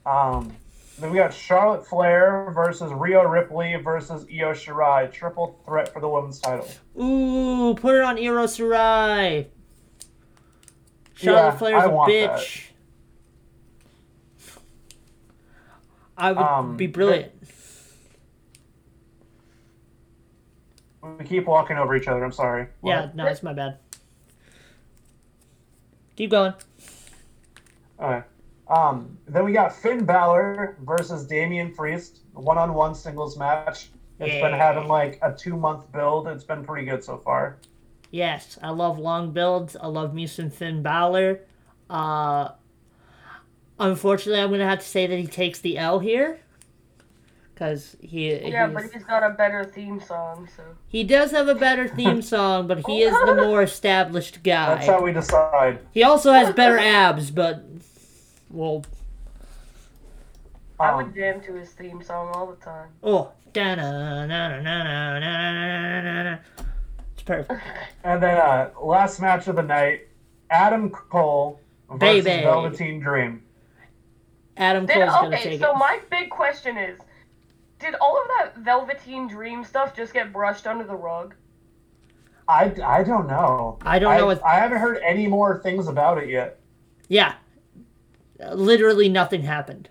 S4: Um, then we got Charlotte Flair versus Rhea Ripley versus Io Shirai. Triple threat for the women's title.
S3: Ooh, put it on Iro Shirai. Charlotte
S4: Yeah,
S3: Flair's
S4: I
S3: a
S4: want
S3: bitch. I would
S4: Um,
S3: be brilliant.
S4: We keep walking over each other. I'm sorry.
S3: Yeah, no, it's my bad. Keep going.
S4: Okay. Um, then we got Finn Balor versus Damian Priest, one-on-one singles match. It's been having like a two-month build. It's been pretty good so far.
S3: Yes, I love long builds. I love me some Finn Balor. Uh, unfortunately, I'm gonna have to say that he takes the L here, because he
S5: Yeah,
S3: he's-
S5: but he's got a better theme song, so.
S3: he does have a better theme song, but he is the more established guy.
S4: That's how we decide.
S3: He also has better abs, but well,
S5: I
S4: Um,
S5: would jam to his theme song all the time.
S3: oh, da na na na na na na na na. It's perfect.
S4: And then uh, last match of the night, Adam Cole versus
S3: Baby.
S4: Velveteen Dream.
S3: Adam
S5: Did,
S3: Cole's gonna
S5: okay,
S3: take
S5: so
S3: it.
S5: my big question is, did all of that Velveteen Dream stuff just get brushed under the rug?
S4: I, I don't know.
S3: I don't know
S4: I,
S3: what-
S4: I haven't heard any more things about it yet.
S3: Yeah, literally nothing happened.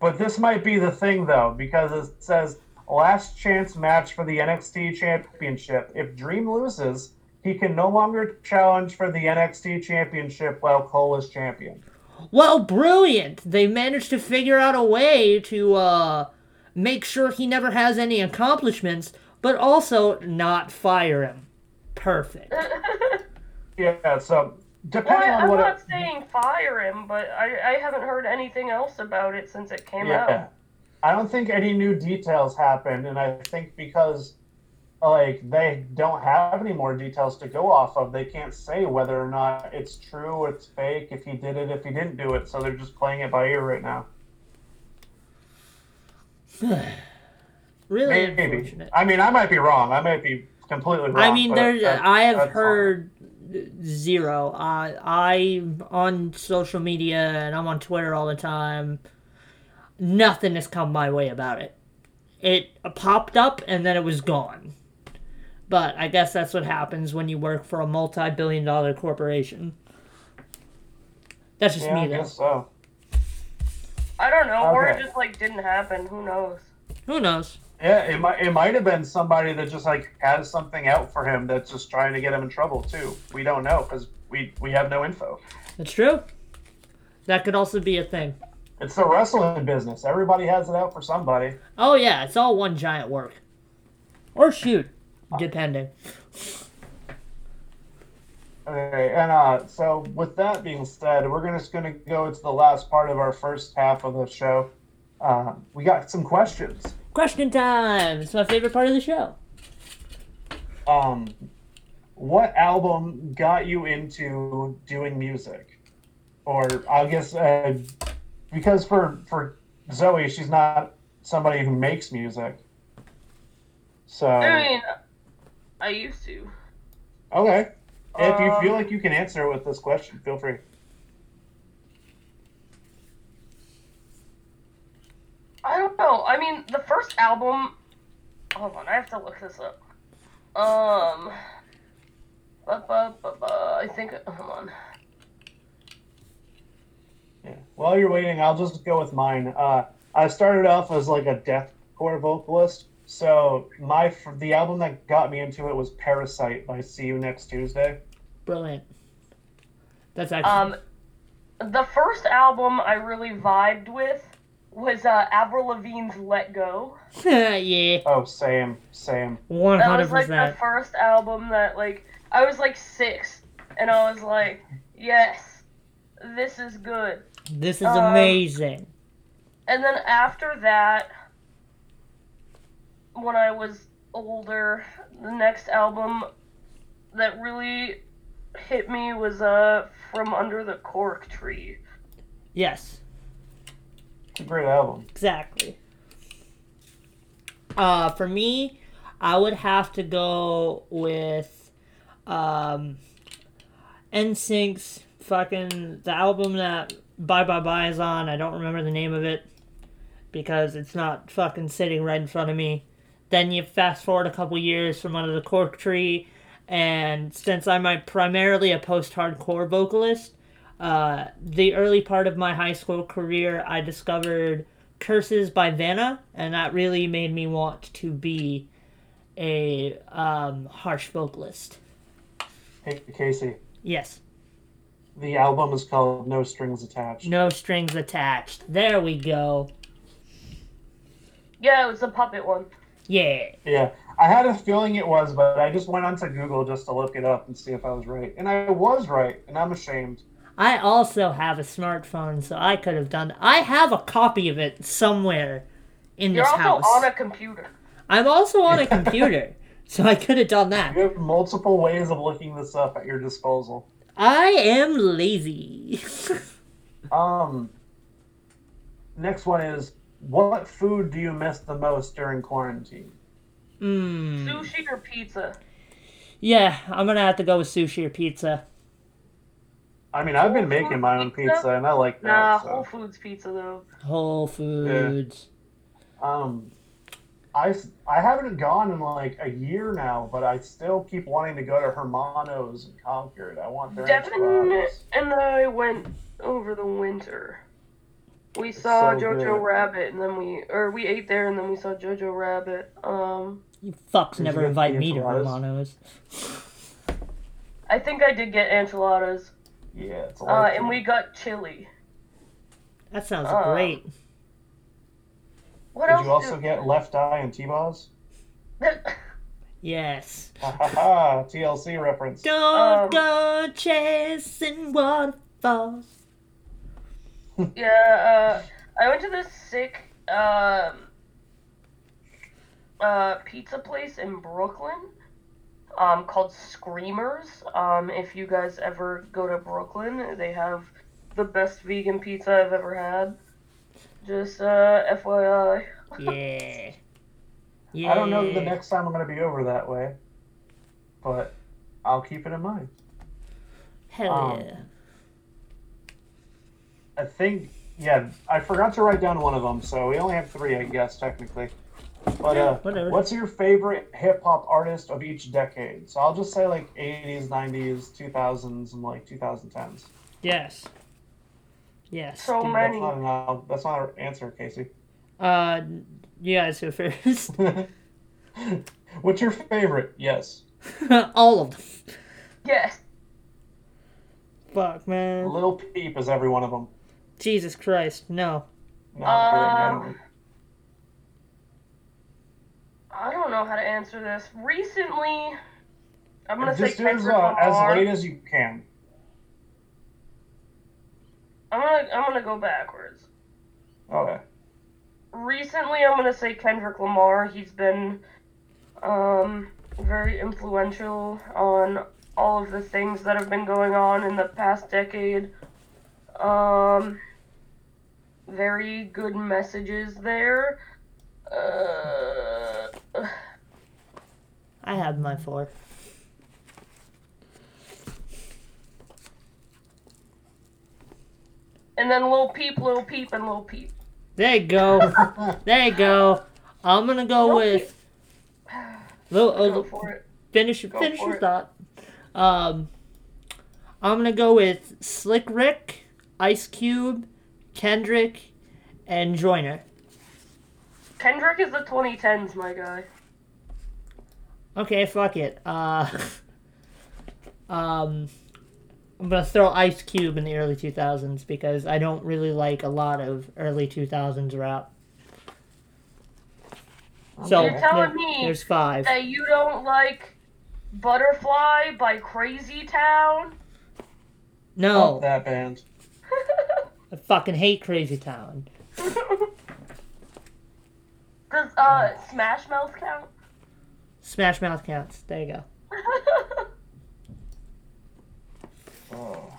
S4: But this might be the thing though, because it says last chance match for the NXT Championship. If Dream loses, he can no longer challenge for the NXT Championship while Cole is champion.
S3: Well, brilliant! They managed to figure out a way to uh, make sure he never has any accomplishments, but also not fire him. Perfect.
S4: Yeah, so
S5: Well, I,
S4: on
S5: I'm
S4: what
S5: not
S4: it,
S5: saying fire him, but I, I haven't heard anything else about it since it came
S4: yeah,
S5: out.
S4: I don't think any new details happened, and I think because like they don't have any more details to go off of, they can't say whether or not it's true or it's fake. If he did it, if he didn't do it, so they're just playing it by ear right now.
S3: Really
S4: Maybe.
S3: unfortunate.
S4: I mean, I might be wrong. I might be completely wrong.
S3: I mean,
S4: but
S3: there's. I have
S4: that's fine.
S3: heard zero. Uh, I'm on social media and I'm on Twitter all the time. Nothing has come my way about it. It popped up and then it was gone. But I guess that's what happens when you work for a multi-billion dollar corporation. That's just
S4: Yeah,
S3: me, though.
S4: I guess so.
S5: I don't know, or it just like didn't happen. Who knows?
S3: Who knows?
S4: Yeah, it might it might have been somebody that just like has something out for him that's just trying to get him in trouble too. We don't know because we we have no info.
S3: That's true. That could also be a thing.
S4: It's the wrestling business. Everybody has it out for somebody.
S3: Oh yeah, it's all one giant work. Or shoot, depending.
S4: Okay, and uh, so with that being said, we're gonna, just gonna go into the last part of our first half of the show. Uh, we got some questions.
S3: Question time. It's my favorite part of the show.
S4: Um, what album got you into doing music? Or I guess uh, because for for Zoe, she's not somebody who makes music. So
S5: I mean, I used to.
S4: okay, if you
S5: Um,
S4: feel like you can answer with this question, feel free.
S5: I don't know. I mean, the first album. Hold on, I have to look this up. Um. Ba, ba, ba, ba, I think. Hold on.
S4: Yeah. While you're waiting, I'll just go with mine. Uh, I started off as like a deathcore vocalist, so my the album that got me into it was "Parasite" by See You Next Tuesday.
S3: Brilliant. That's actually.
S5: Um, the first album I really vibed with was uh, Avril Lavigne's "Let Go."
S3: yeah,
S4: Oh, same, same.
S3: one
S5: That was like the first album that like I was like six, and I was like, yes, this is good.
S3: This is
S5: um,
S3: amazing.
S5: And then after that, when I was older, the next album that really hit me was uh From Under the Cork Tree.
S3: Yes,
S4: It's a great album.
S3: exactly. Uh, for me, I would have to go with um, NSYNC's fucking the album that Bye Bye Bye is on. I don't remember the name of it because it's not fucking sitting right in front of me. Then you fast forward a couple years from Under the Cork Tree, and since I'm a, primarily a post-hardcore vocalist, uh, the early part of my high school career, I discovered Curses by Vanna, and that really made me want to be a um, harsh vocalist.
S4: Hey, Casey,
S3: Yes,
S4: the album is called No Strings Attached.
S3: no strings attached. There we go.
S5: Yeah, it was the puppet one.
S3: Yeah.
S4: Yeah, I had a feeling it was, but I just went onto Google just to look it up and see if I was right. And I was right, and I'm ashamed.
S3: I also have a smartphone, so I could have done. I have a copy of it somewhere in
S5: You're
S3: this
S5: also
S3: house.
S5: on a computer.
S3: I'm also on a computer, so I could have done that.
S4: You have multiple ways of looking this up at your disposal.
S3: I am lazy.
S4: Um, next one is what food do you miss the most during quarantine?
S3: Hmm.
S5: Sushi or pizza?
S3: Yeah, I'm gonna have to go with sushi or pizza.
S4: I mean, I've been making my own pizza, and I like that.
S5: Nah,
S4: so.
S5: Whole Foods pizza though.
S3: Whole Foods.
S4: Um, I I haven't gone in like a year now, but I still keep wanting to go to Hermanos and Concord. I want their
S5: Devin
S4: enchiladas.
S5: and I went over the winter. We saw
S4: so
S5: Jojo
S4: good.
S5: Rabbit, and then we or we ate there, and then we saw Jojo Rabbit. Um,
S3: You fucks
S4: Did you
S3: never invite me to Hermanos.
S5: I think I did get enchiladas.
S4: Yeah, it's a
S5: Uh,
S4: lot.
S5: and we got chili.
S3: That sounds
S5: Uh,
S3: great.
S5: What
S4: Did
S5: else?
S4: you also
S5: did-
S4: get Left Eye and T-Boz?
S3: Yes.
S4: Ha ha ha! TLC reference.
S3: Don't
S5: Um,
S3: go chasing waterfalls.
S5: yeah, uh, I went to this sick um, uh, pizza place in Brooklyn um, called Screamers. Um, if you guys ever go to Brooklyn, they have the best vegan pizza I've ever had. Just uh, FYI.
S3: Yeah. Yeah.
S4: I don't know the next time I'm going to be over that way, but I'll keep it in mind.
S3: Hell
S4: um,
S3: yeah.
S4: I think, yeah, I forgot to write down one of them, so we only have three, I guess, technically. But
S3: Yeah,
S4: uh,
S3: whatever.
S4: what's your favorite hip hop artist of each decade? So I'll just say like 80s, 90s, 2000s, and like 2010s.
S3: Yes. Yes.
S5: So
S3: dude.
S5: many.
S4: That's not, an, uh, that's not an answer, Casey.
S3: Uh, you guys go first.
S4: What's your favorite? Yes.
S3: All of them.
S5: Yes.
S3: Fuck, man.
S4: Lil Peep is every one of them.
S3: Jesus Christ, no.
S4: Not very
S5: Um,
S4: many.
S5: I don't know how to answer this. Recently, I'm gonna say
S4: Just do as,
S5: Kendrick
S4: uh, as late as you can.
S5: I'm gonna I'm gonna go backwards.
S4: Okay.
S5: Recently, I'm gonna say Kendrick Lamar. He's been um, very influential on all of the things that have been going on in the past decade. Um, very good messages there. Uh,
S3: I have my four.
S5: and then little Peep, little Peep, and little Peep.
S3: There you go. there you go. I'm gonna go
S5: Lil
S3: with. Lil,
S5: Go
S3: oh,
S5: for it.
S3: finish
S5: Go
S3: finish your
S5: it.
S3: thought. Um, I'm gonna go with Slick Rick, Ice Cube, Kendrick, and Joyner.
S5: Kendrick is the 2010s, my guy.
S3: Okay, fuck it. Uh, um, I'm gonna throw Ice Cube in the early 2000s because I don't really like a lot of early 2000s rap. So
S5: You're telling
S3: there-
S5: me
S3: there's five.
S5: that you don't like Butterfly by Crazy Town?
S3: No,
S4: Fuck that band.
S3: I fucking hate Crazy Town.
S5: Does uh Smash Mouth count?
S3: Smash Mouth counts. There you go.
S4: Oh.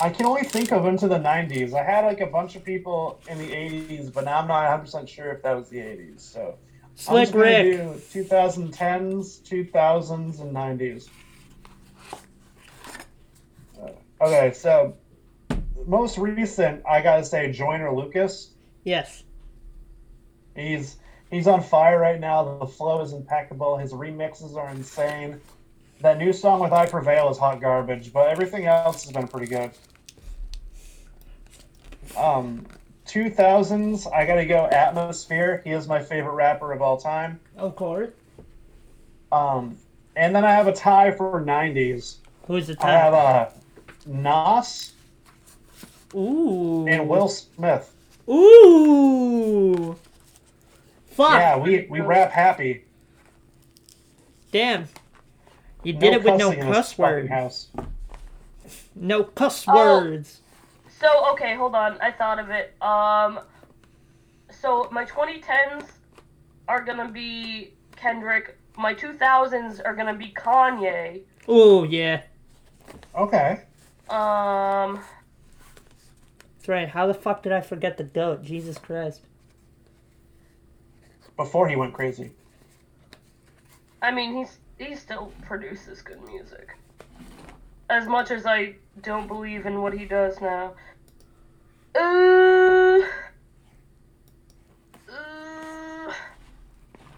S4: I can only think of into the '90s. I had like a bunch of people in the '80s, but now I'm not 100 percent sure if that was the '80s. So I'm just gonna
S3: Rick.
S4: do 2010s, 2000s, and '90s. Uh, okay, so most recent, I gotta say, Joyner Lucas.
S3: Yes.
S4: He's he's on fire right now. The flow is impeccable. His remixes are insane. That new song with I Prevail is hot garbage, but everything else has been pretty good. Um, 2000s, I gotta go Atmosphere. He is my favorite rapper of all time.
S3: Of course.
S4: Um, and then I have a tie for 90s.
S3: Who's the tie?
S4: I have uh, Nas
S3: Ooh.
S4: and Will Smith.
S3: Ooh. Fuck.
S4: Yeah, we, we rap happy.
S3: Damn. You did it with no
S4: cussing in this
S3: cuss words.
S4: House.
S3: No cuss
S5: Oh.
S3: words.
S5: So okay, hold on. I thought of it. Um, so my 2010s are gonna be Kendrick. My 2000s are gonna be Kanye.
S3: Oh, yeah.
S4: Okay.
S5: Um,
S3: That's right. How the fuck did I forget the goat? Jesus Christ.
S4: Before he went crazy.
S5: I mean he's he still produces good music. As much as I don't believe in what he does now. Uh, uh,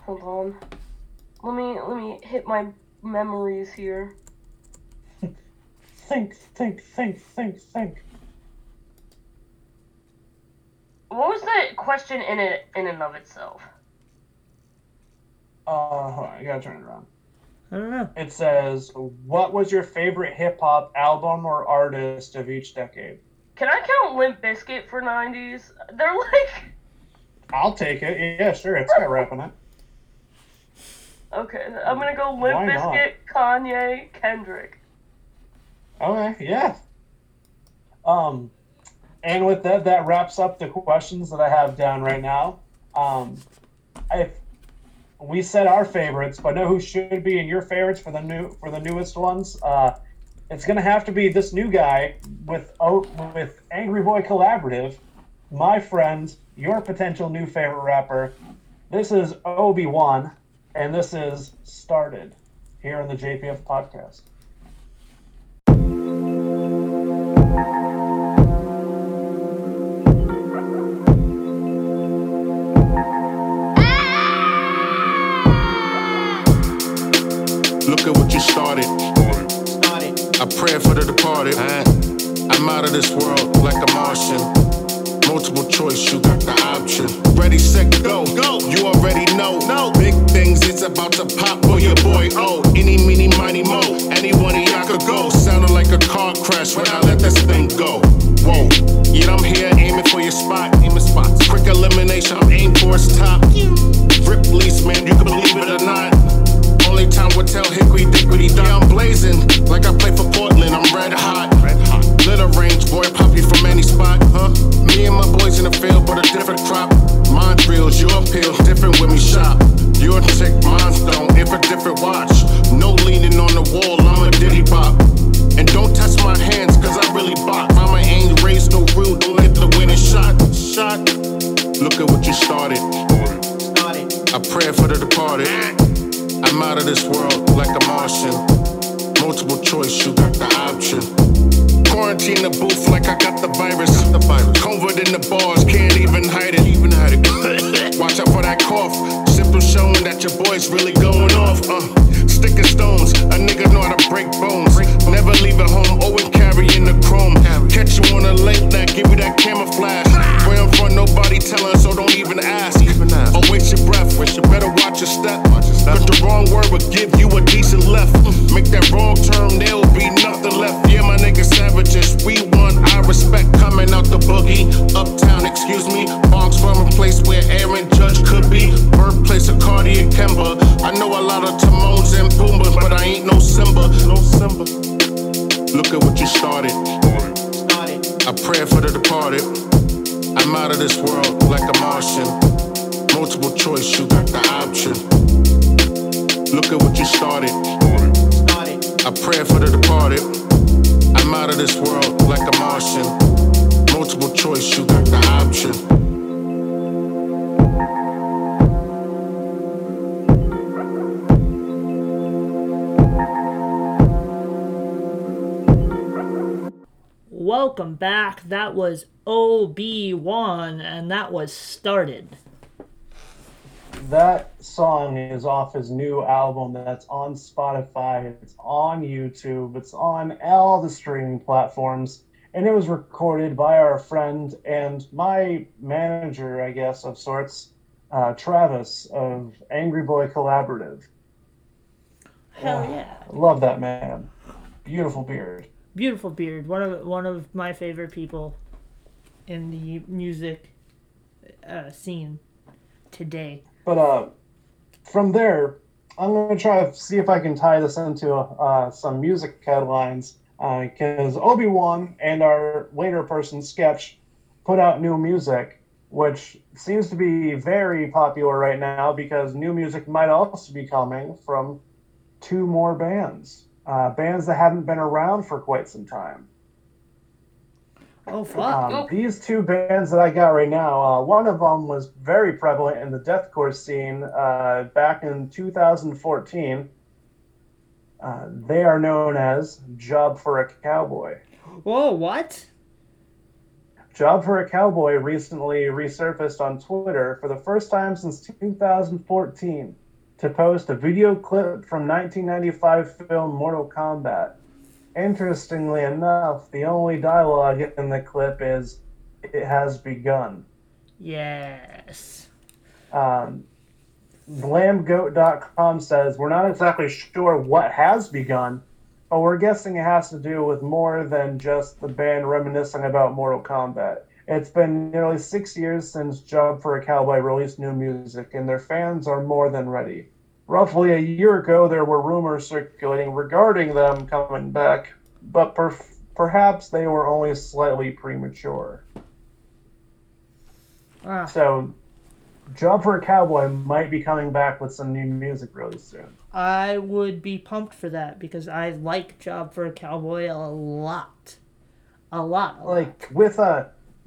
S5: hold on. Let me let me hit my memories here.
S4: Think, think, think, think, think.
S5: What was the question in it in and of itself?
S4: Uh, hold on, I gotta turn it around.
S3: I don't know.
S4: It says, "What was your favorite hip hop album or artist of each decade?"
S5: Can I count Limp Bizkit for '90s? They're like
S4: I'll take it. Yeah, sure. It's got rap in it.
S5: okay. I'm gonna go Limp
S4: Why not?
S5: Bizkit, Kanye, Kendrick.
S4: Okay, yeah. Um, and with that, that wraps up the questions that I have down right now. Um, if we said our favorites, but know who should be in your favorites for the new for the newest ones? Uh, it's gonna have to be this new guy with oh, with Angry Boy Collaborative, my friend, your potential new favorite rapper. This is Obi Wan, and this is started here on the JPF podcast.
S2: I pray for the departed. I'm out of this world like a Martian. Multiple choice, you got the option. Ready, set, go. Go. You already know. No. Big things, it's about to pop for your boy. Oh, any, meeny, miny, mo. Any one of y'all could go. Sounded like a car crash when I let this thing go. Whoa. Yet I'm here aiming for your spot. Aiming spots. Quick elimination, I'm aiming for its top. Rip lease, man, you can believe it or not. Only time will tell Hickory Dickory Dock. Yeah, I'm blazing like I play for Portland. I'm red hot. Red hot. Little range, boy, pop you from any spot, huh? Me and my boys in the field, but a different crop. Mine drills, your pills, different when we shop. Your chick, mine's don't, if a different watch. No leaning on the wall, I'm a diddy bop. And don't touch my hands, cause I really bop. Mama ain't raised no real, don't get the winning shot. Shot. Look at what you started. I pray for the departed. I'm out of this world like a Martian. Multiple choice, you got the option. Quarantine the booth like I got the virus. The virus. COVID in the bars, can't even hide it. Even hide it. Watch out for that cough. Symptoms showing that your boy's really going off. Uh, sticking stones, a nigga know how to break bones. Never leave at home, always carrying the chrome. Catch you on a late night, give you that camouflage. Where I'm from, nobody telling, so don't even ask. Or waste your breath, you better watch your step. Cause the wrong word would give you a decent left. Make that wrong turn, there'll be nothing left. Yeah, my nigga savages, we won. I respect coming out the boogie. Uptown, excuse me. Bronx from a place where Aaron Judge could be. Birthplace of Cardi and Kemba. I know a lot of Timones and Pumbas, but I ain't no Simba. No Simba. Look at what you started. I pray for the departed. I'm out of this world like a Martian. Multiple choice, you got the option. Look at what you started. I pray for the departed. I'm out of this world like a Martian. Multiple choice, you got the option.
S3: Welcome back. That was OB1, and that was Started.
S4: That song is off his new album that's on Spotify, it's on YouTube, it's on all the streaming platforms, and it was recorded by our friend and my manager, I guess, of sorts, uh, Travis of Angry Boy Collaborative.
S3: Hell yeah.
S4: Love that man. Beautiful beard.
S3: Beautiful beard. One of one of my favorite people in the music uh, scene today.
S4: But uh, from there, I'm going to try to see if I can tie this into uh, some music headlines because uh, Obi Wan and our later person sketch put out new music, which seems to be very popular right now because new music might also be coming from two more bands, uh, bands that haven't been around for quite some time.
S3: Oh fuck!
S4: Um, these two bands that I got right now, uh, one of them was very prevalent in the deathcore scene uh, back in 2014. Uh, they are known as Job for a Cowboy.
S3: Whoa! What?
S4: Job for a Cowboy recently resurfaced on Twitter for the first time since 2014 to post a video clip from 1995 film Mortal Kombat. Interestingly enough, the only dialogue in the clip is "It has begun."
S3: Yes.
S4: Um, Lambgoat.com says we're not exactly sure what has begun, but we're guessing it has to do with more than just the band reminiscing about Mortal Kombat. It's been nearly six years since Job for a Cowboy released new music, and their fans are more than ready. Roughly a year ago, there were rumors circulating regarding them coming back, but per- perhaps they were only slightly premature.
S3: Ah,
S4: So, Job for a Cowboy might be coming back with some new music really soon.
S3: I would be pumped for that because I like Job for a Cowboy a lot, a lot. a lot.
S4: Like with uh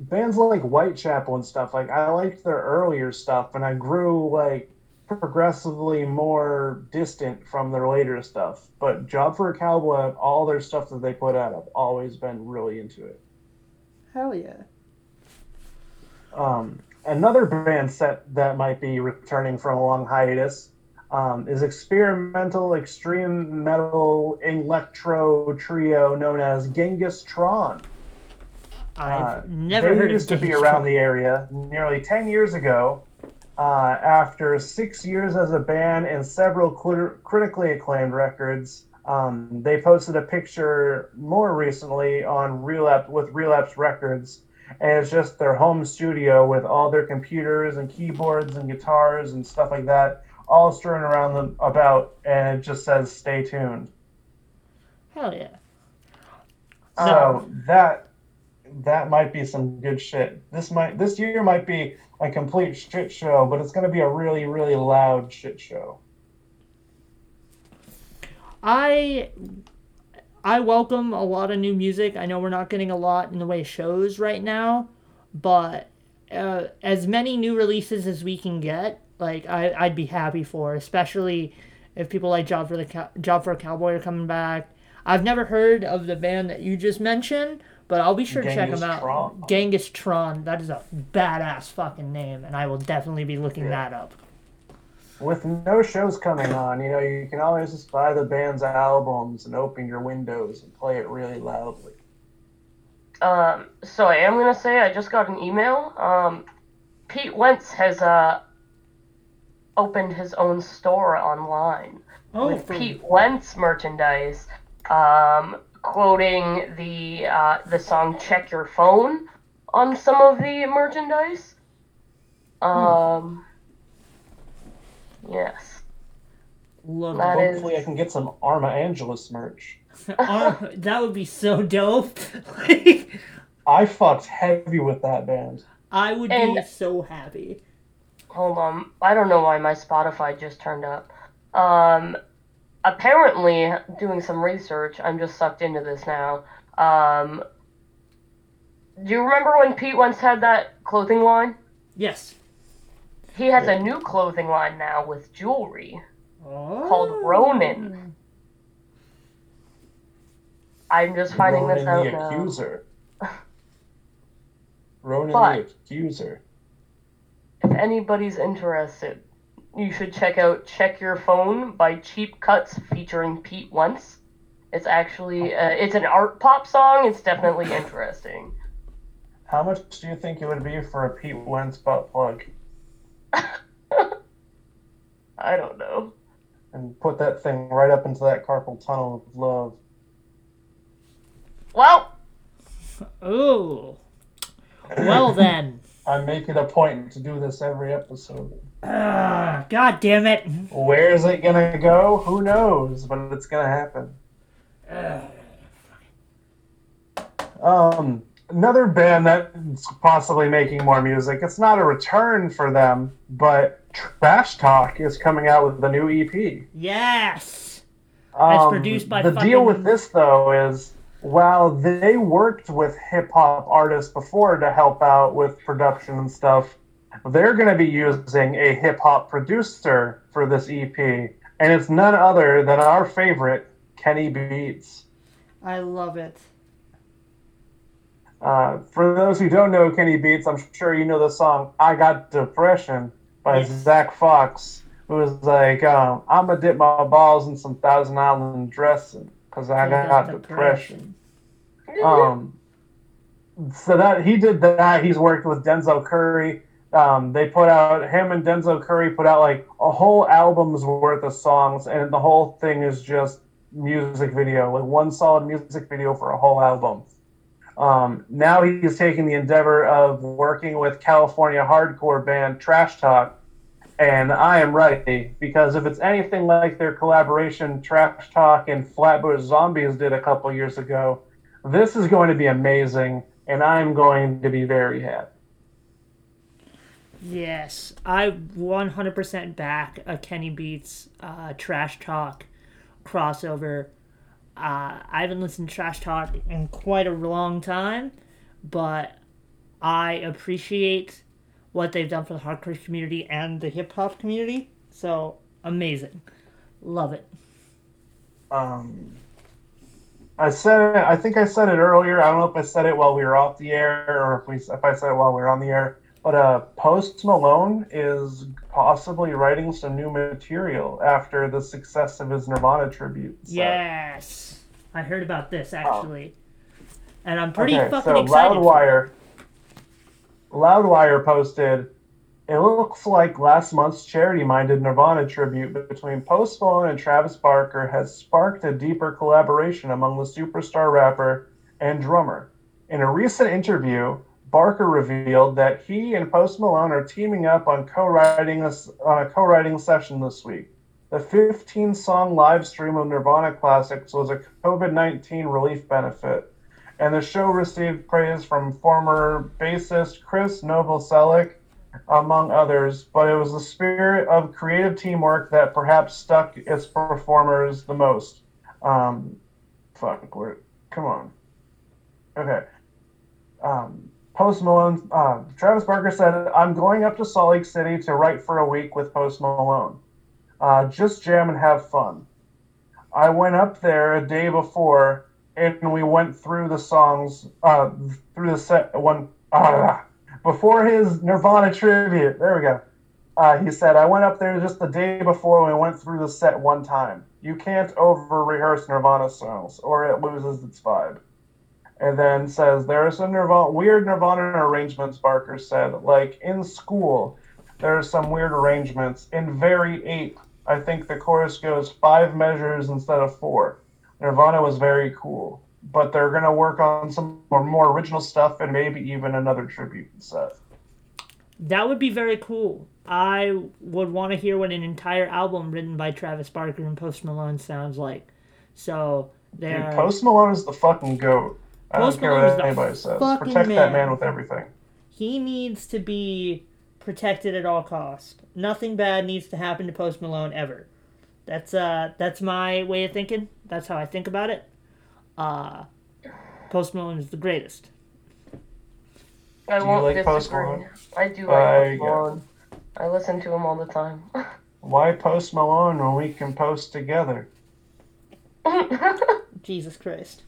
S4: bands like Whitechapel and stuff, like I liked their earlier stuff and I grew like progressively more distant from their later stuff. But Job for a Cowboy, all their stuff that they put out, I've always been really into it.
S3: hell yeah.
S4: Um, another band set that might be returning from a long hiatus um, is experimental extreme metal electro trio known as Genghis Tron.
S3: I've
S4: Uh,
S3: never
S4: they
S3: heard
S4: used to be around the area nearly 10 years ago. Uh, after six years as a band and several cl- critically acclaimed records, um, they posted a picture more recently on Relapse with Relapse Records, and it's just their home studio with all their computers and keyboards and guitars and stuff like that, all strewn around them about, and it just says "Stay tuned."
S3: Hell yeah.
S4: So that that might be some good shit. This might this year might be a complete shit show, but it's going to be a really really loud shit show.
S3: I I welcome a lot of new music. I know we're not getting a lot in the way of shows right now, but uh, as many new releases as we can get, like I, I'd be happy for, especially if people like Job for the Cow- Job for a Cowboy are coming back. I've never heard of the band that you just mentioned, but I'll be sure to check him out.
S4: Genghis-Tron.
S3: Genghis Tron. That is a badass fucking name, and I will definitely be looking that up.
S4: With no shows coming on, you know, you can always just buy the band's albums and open your windows and play it really loudly.
S5: Um, so I am gonna say I just got an email. Um, Pete Wentz has uh opened his own store online
S3: Oh,
S5: with
S3: for-
S5: Pete Wentz merchandise, um, quoting the uh, the song "Check Your Phone" on some of the merchandise. Um, yes,
S3: love
S5: That
S3: that.
S5: is-
S4: Hopefully, I can get some Arma Angelus merch.
S3: Ar- that would be so dope. like,
S4: I fucked heavy with that band.
S3: I would be so happy.
S5: hold on. I don't know why my Spotify just turned up. Um, apparently, doing some research, I'm just sucked into this now. Um, do you remember when Pete once had that clothing line?
S3: Yes.
S5: He has a new clothing line now with jewelry
S3: Oh.
S5: called Ronin. I'm just finding
S4: Ronan
S5: this out
S4: the
S5: now.
S4: accuser. Ronan
S5: But-
S4: the accuser.
S5: If anybody's interested, you should check out Check Your Phone by Cheap Cuts featuring Pete Wentz. It's actually uh, it's an art pop song. It's definitely interesting.
S4: How much do you think it would be for a Pete Wentz butt plug?
S5: I don't know.
S4: And put that thing right up into that carpal tunnel of love.
S5: Well,
S3: Ooh. Well then.
S4: I make it a point to do this every episode.
S3: God damn it.
S4: Where is it gonna go? Who knows? But it's gonna happen. Um, another band that's possibly making more music. It's not a return for them, but Trash Talk is coming out with the new EP.
S3: Yes.
S4: Um,
S3: produced by
S4: the
S3: fucking-
S4: deal with this though is while they worked with hip hop artists before to help out with production and stuff, they're going to be using a hip hop producer for this EP, and it's none other than our favorite Kenny Beats.
S3: I love it.
S4: Uh, for those who don't know Kenny Beats, I'm sure you know the song "I Got Depression" by
S3: Yes.
S4: Zach Fox, who was like, um, "I'm gonna dip my balls in some Thousand Island dressing because I got, depression." Um, so that he did that. He's worked with Denzel Curry. Um, they put out him and Denzel Curry put out like a whole album's worth of songs, and the whole thing is just music video, like one solid music video for a whole album. Um, now he's taking the endeavor of working with California hardcore band Trash Talk, and I am ready because if it's anything like their collaboration Trash Talk and Flatbush Zombies did a couple years ago, this is going to be amazing, and I'm going to be very happy.
S3: Yes, I 100% back a Kenny Beats uh, Trash Talk crossover. Uh, I haven't listened to Trash Talk in quite a long time, but I appreciate what they've done for the hardcore community and the hip hop community. So amazing, love it.
S4: Um, I said. I think I said it earlier. I don't know if I said it while we were off the air or if we if I said it while we were on the air. But uh, Post Malone is possibly writing some new material after the success of his Nirvana tribute.
S3: Yes, I heard about this actually, and I'm pretty
S4: okay,
S3: fucking
S4: so
S3: excited.
S4: Loudwire, Loudwire posted. It looks like last month's charity-minded Nirvana tribute between Post Malone and Travis Barker has sparked a deeper collaboration among the superstar rapper and drummer. In a recent interview, Barker revealed that he and Post Malone are teaming up on co-writing a, on a co-writing session this week. The 15-song live stream of Nirvana classics was a COVID-19 relief benefit and the show received praise from former bassist Chris Novoselic, among others. But it was the spirit of creative teamwork that perhaps stuck its performers the most. Um, fuck? Come on. Okay. Um, Post Malone, uh, Travis Barker said, "I'm going up to Salt Lake City to write for a week with Post Malone. Uh, just jam and have fun." I went up there a day before and we went through the songs uh, through the set one uh, before his Nirvana tribute. There we go. Uh, he said, "I went up there just the day before we went through the set one time. You can't over rehearse Nirvana songs, or it loses its vibe." And then says, "There are some Nirvana weird Nirvana arrangements." Barker said, "Like in school, there are some weird arrangements. In Very Ape, I think the chorus goes five measures instead of four. Nirvana was very cool, but they're gonna work on some more, more original stuff and maybe even another tribute set.
S3: That would be very cool. I would want to hear what an entire album written by Travis Barker and Post Malone sounds like. So there.
S4: Post Malone is the fucking goat. I
S3: Post
S4: don't care
S3: Malone is
S4: what
S3: the
S4: anybody says.
S3: fucking
S4: Protect that
S3: man.
S4: man with everything.
S3: he needs to be protected at all costs. Nothing bad needs to happen to Post Malone ever. That's uh that's my way of thinking. That's how I think about it. Uh Post Malone is the greatest.
S5: I
S4: Do you
S5: won't
S4: like Post. Malone?
S5: I do
S4: Uh,
S5: like Post
S4: yeah.
S5: Malone. I listen to him all the time.
S4: Why post Malone when we can post together?
S3: Jesus Christ.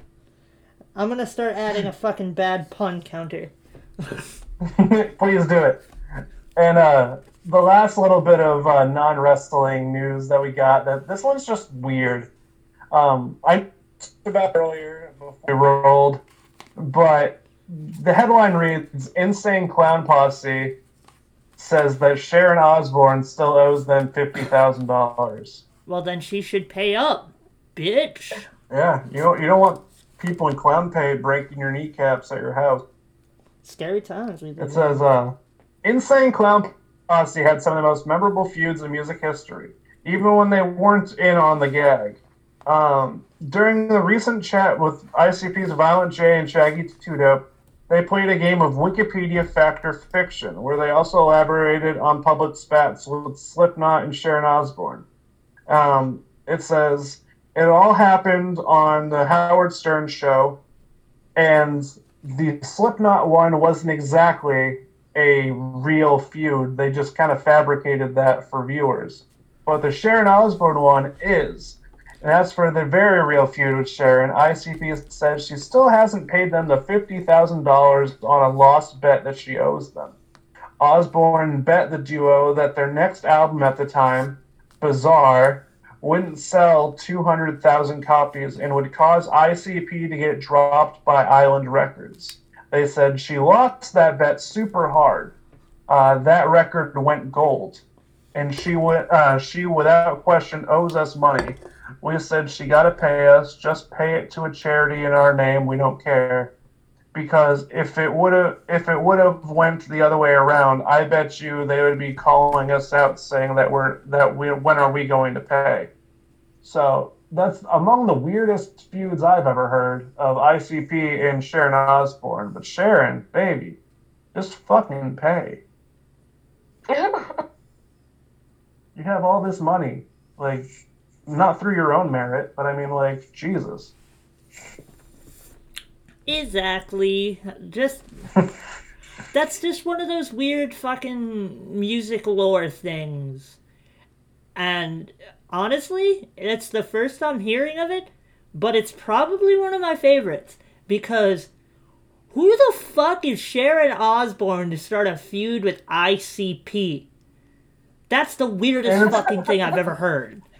S3: I'm gonna start adding a fucking bad pun counter.
S4: Please do it. And uh, the last little bit of uh, non wrestling news that we got that this one's just weird. Um, I talked about earlier before we rolled, but the headline reads "Insane Clown Posse says that Sharon Osbourne still owes them fifty thousand dollars."
S3: Well, then she should pay up, bitch.
S4: Yeah, you don't you don't want people in clown pay breaking your kneecaps at your house.
S3: Scary times we
S4: It says, uh, Insane Clown Posse had some of the most memorable feuds in music history, even when they weren't in on the gag. Um, during the recent chat with ICP's Violent J and Shaggy Two Dope, they played a game of Wikipedia Fact or Fiction, where they also elaborated on public spats with Slipknot and Sharon Osbourne. Um, it says, it all happened on the Howard Stern show, and the Slipknot one wasn't exactly a real feud. They just kind of fabricated that for viewers. But the Sharon Osbourne one is. And as for the very real feud with Sharon, ICP says she still hasn't paid them the $50,000 on a lost bet that she owes them. Osbourne bet the duo that their next album at the time, Bizarre, wouldn't sell 200,000 copies and would cause ICP to get dropped by Island Records. They said she lost that bet super hard. Uh, that record went gold, and she would uh, she without question owes us money. We said she got to pay us. Just pay it to a charity in our name. We don't care. Because if it would have if it would have went the other way around, I bet you they would be calling us out saying that we're that we when are we going to pay? So that's among the weirdest feuds I've ever heard of ICP and Sharon Osbourne. But Sharon, baby, just fucking pay. You have all this money, like not through your own merit, but I mean, like Jesus.
S3: Exactly. Just that's just one of those weird fucking music lore things. And honestly, it's the first time hearing of it, but it's probably one of my favorites because who the fuck is Sharon Osbourne to start a feud with ICP? That's the weirdest fucking thing I've ever heard.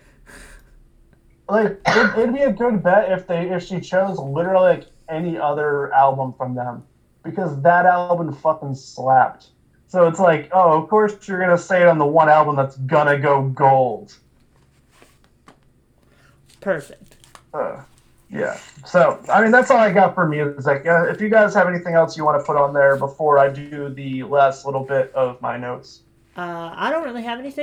S4: Like it, it'd be a good bet if they if she chose literally like any other album from them, because that album fucking slapped. So it's like, oh, of course you're gonna say it on the one album that's gonna go gold.
S3: Perfect.
S4: Uh, yeah. So I mean, that's all I got for music. Uh, if you guys have anything else you want to put on there before I do the last little bit of my notes.
S3: Uh, I don't really have anything.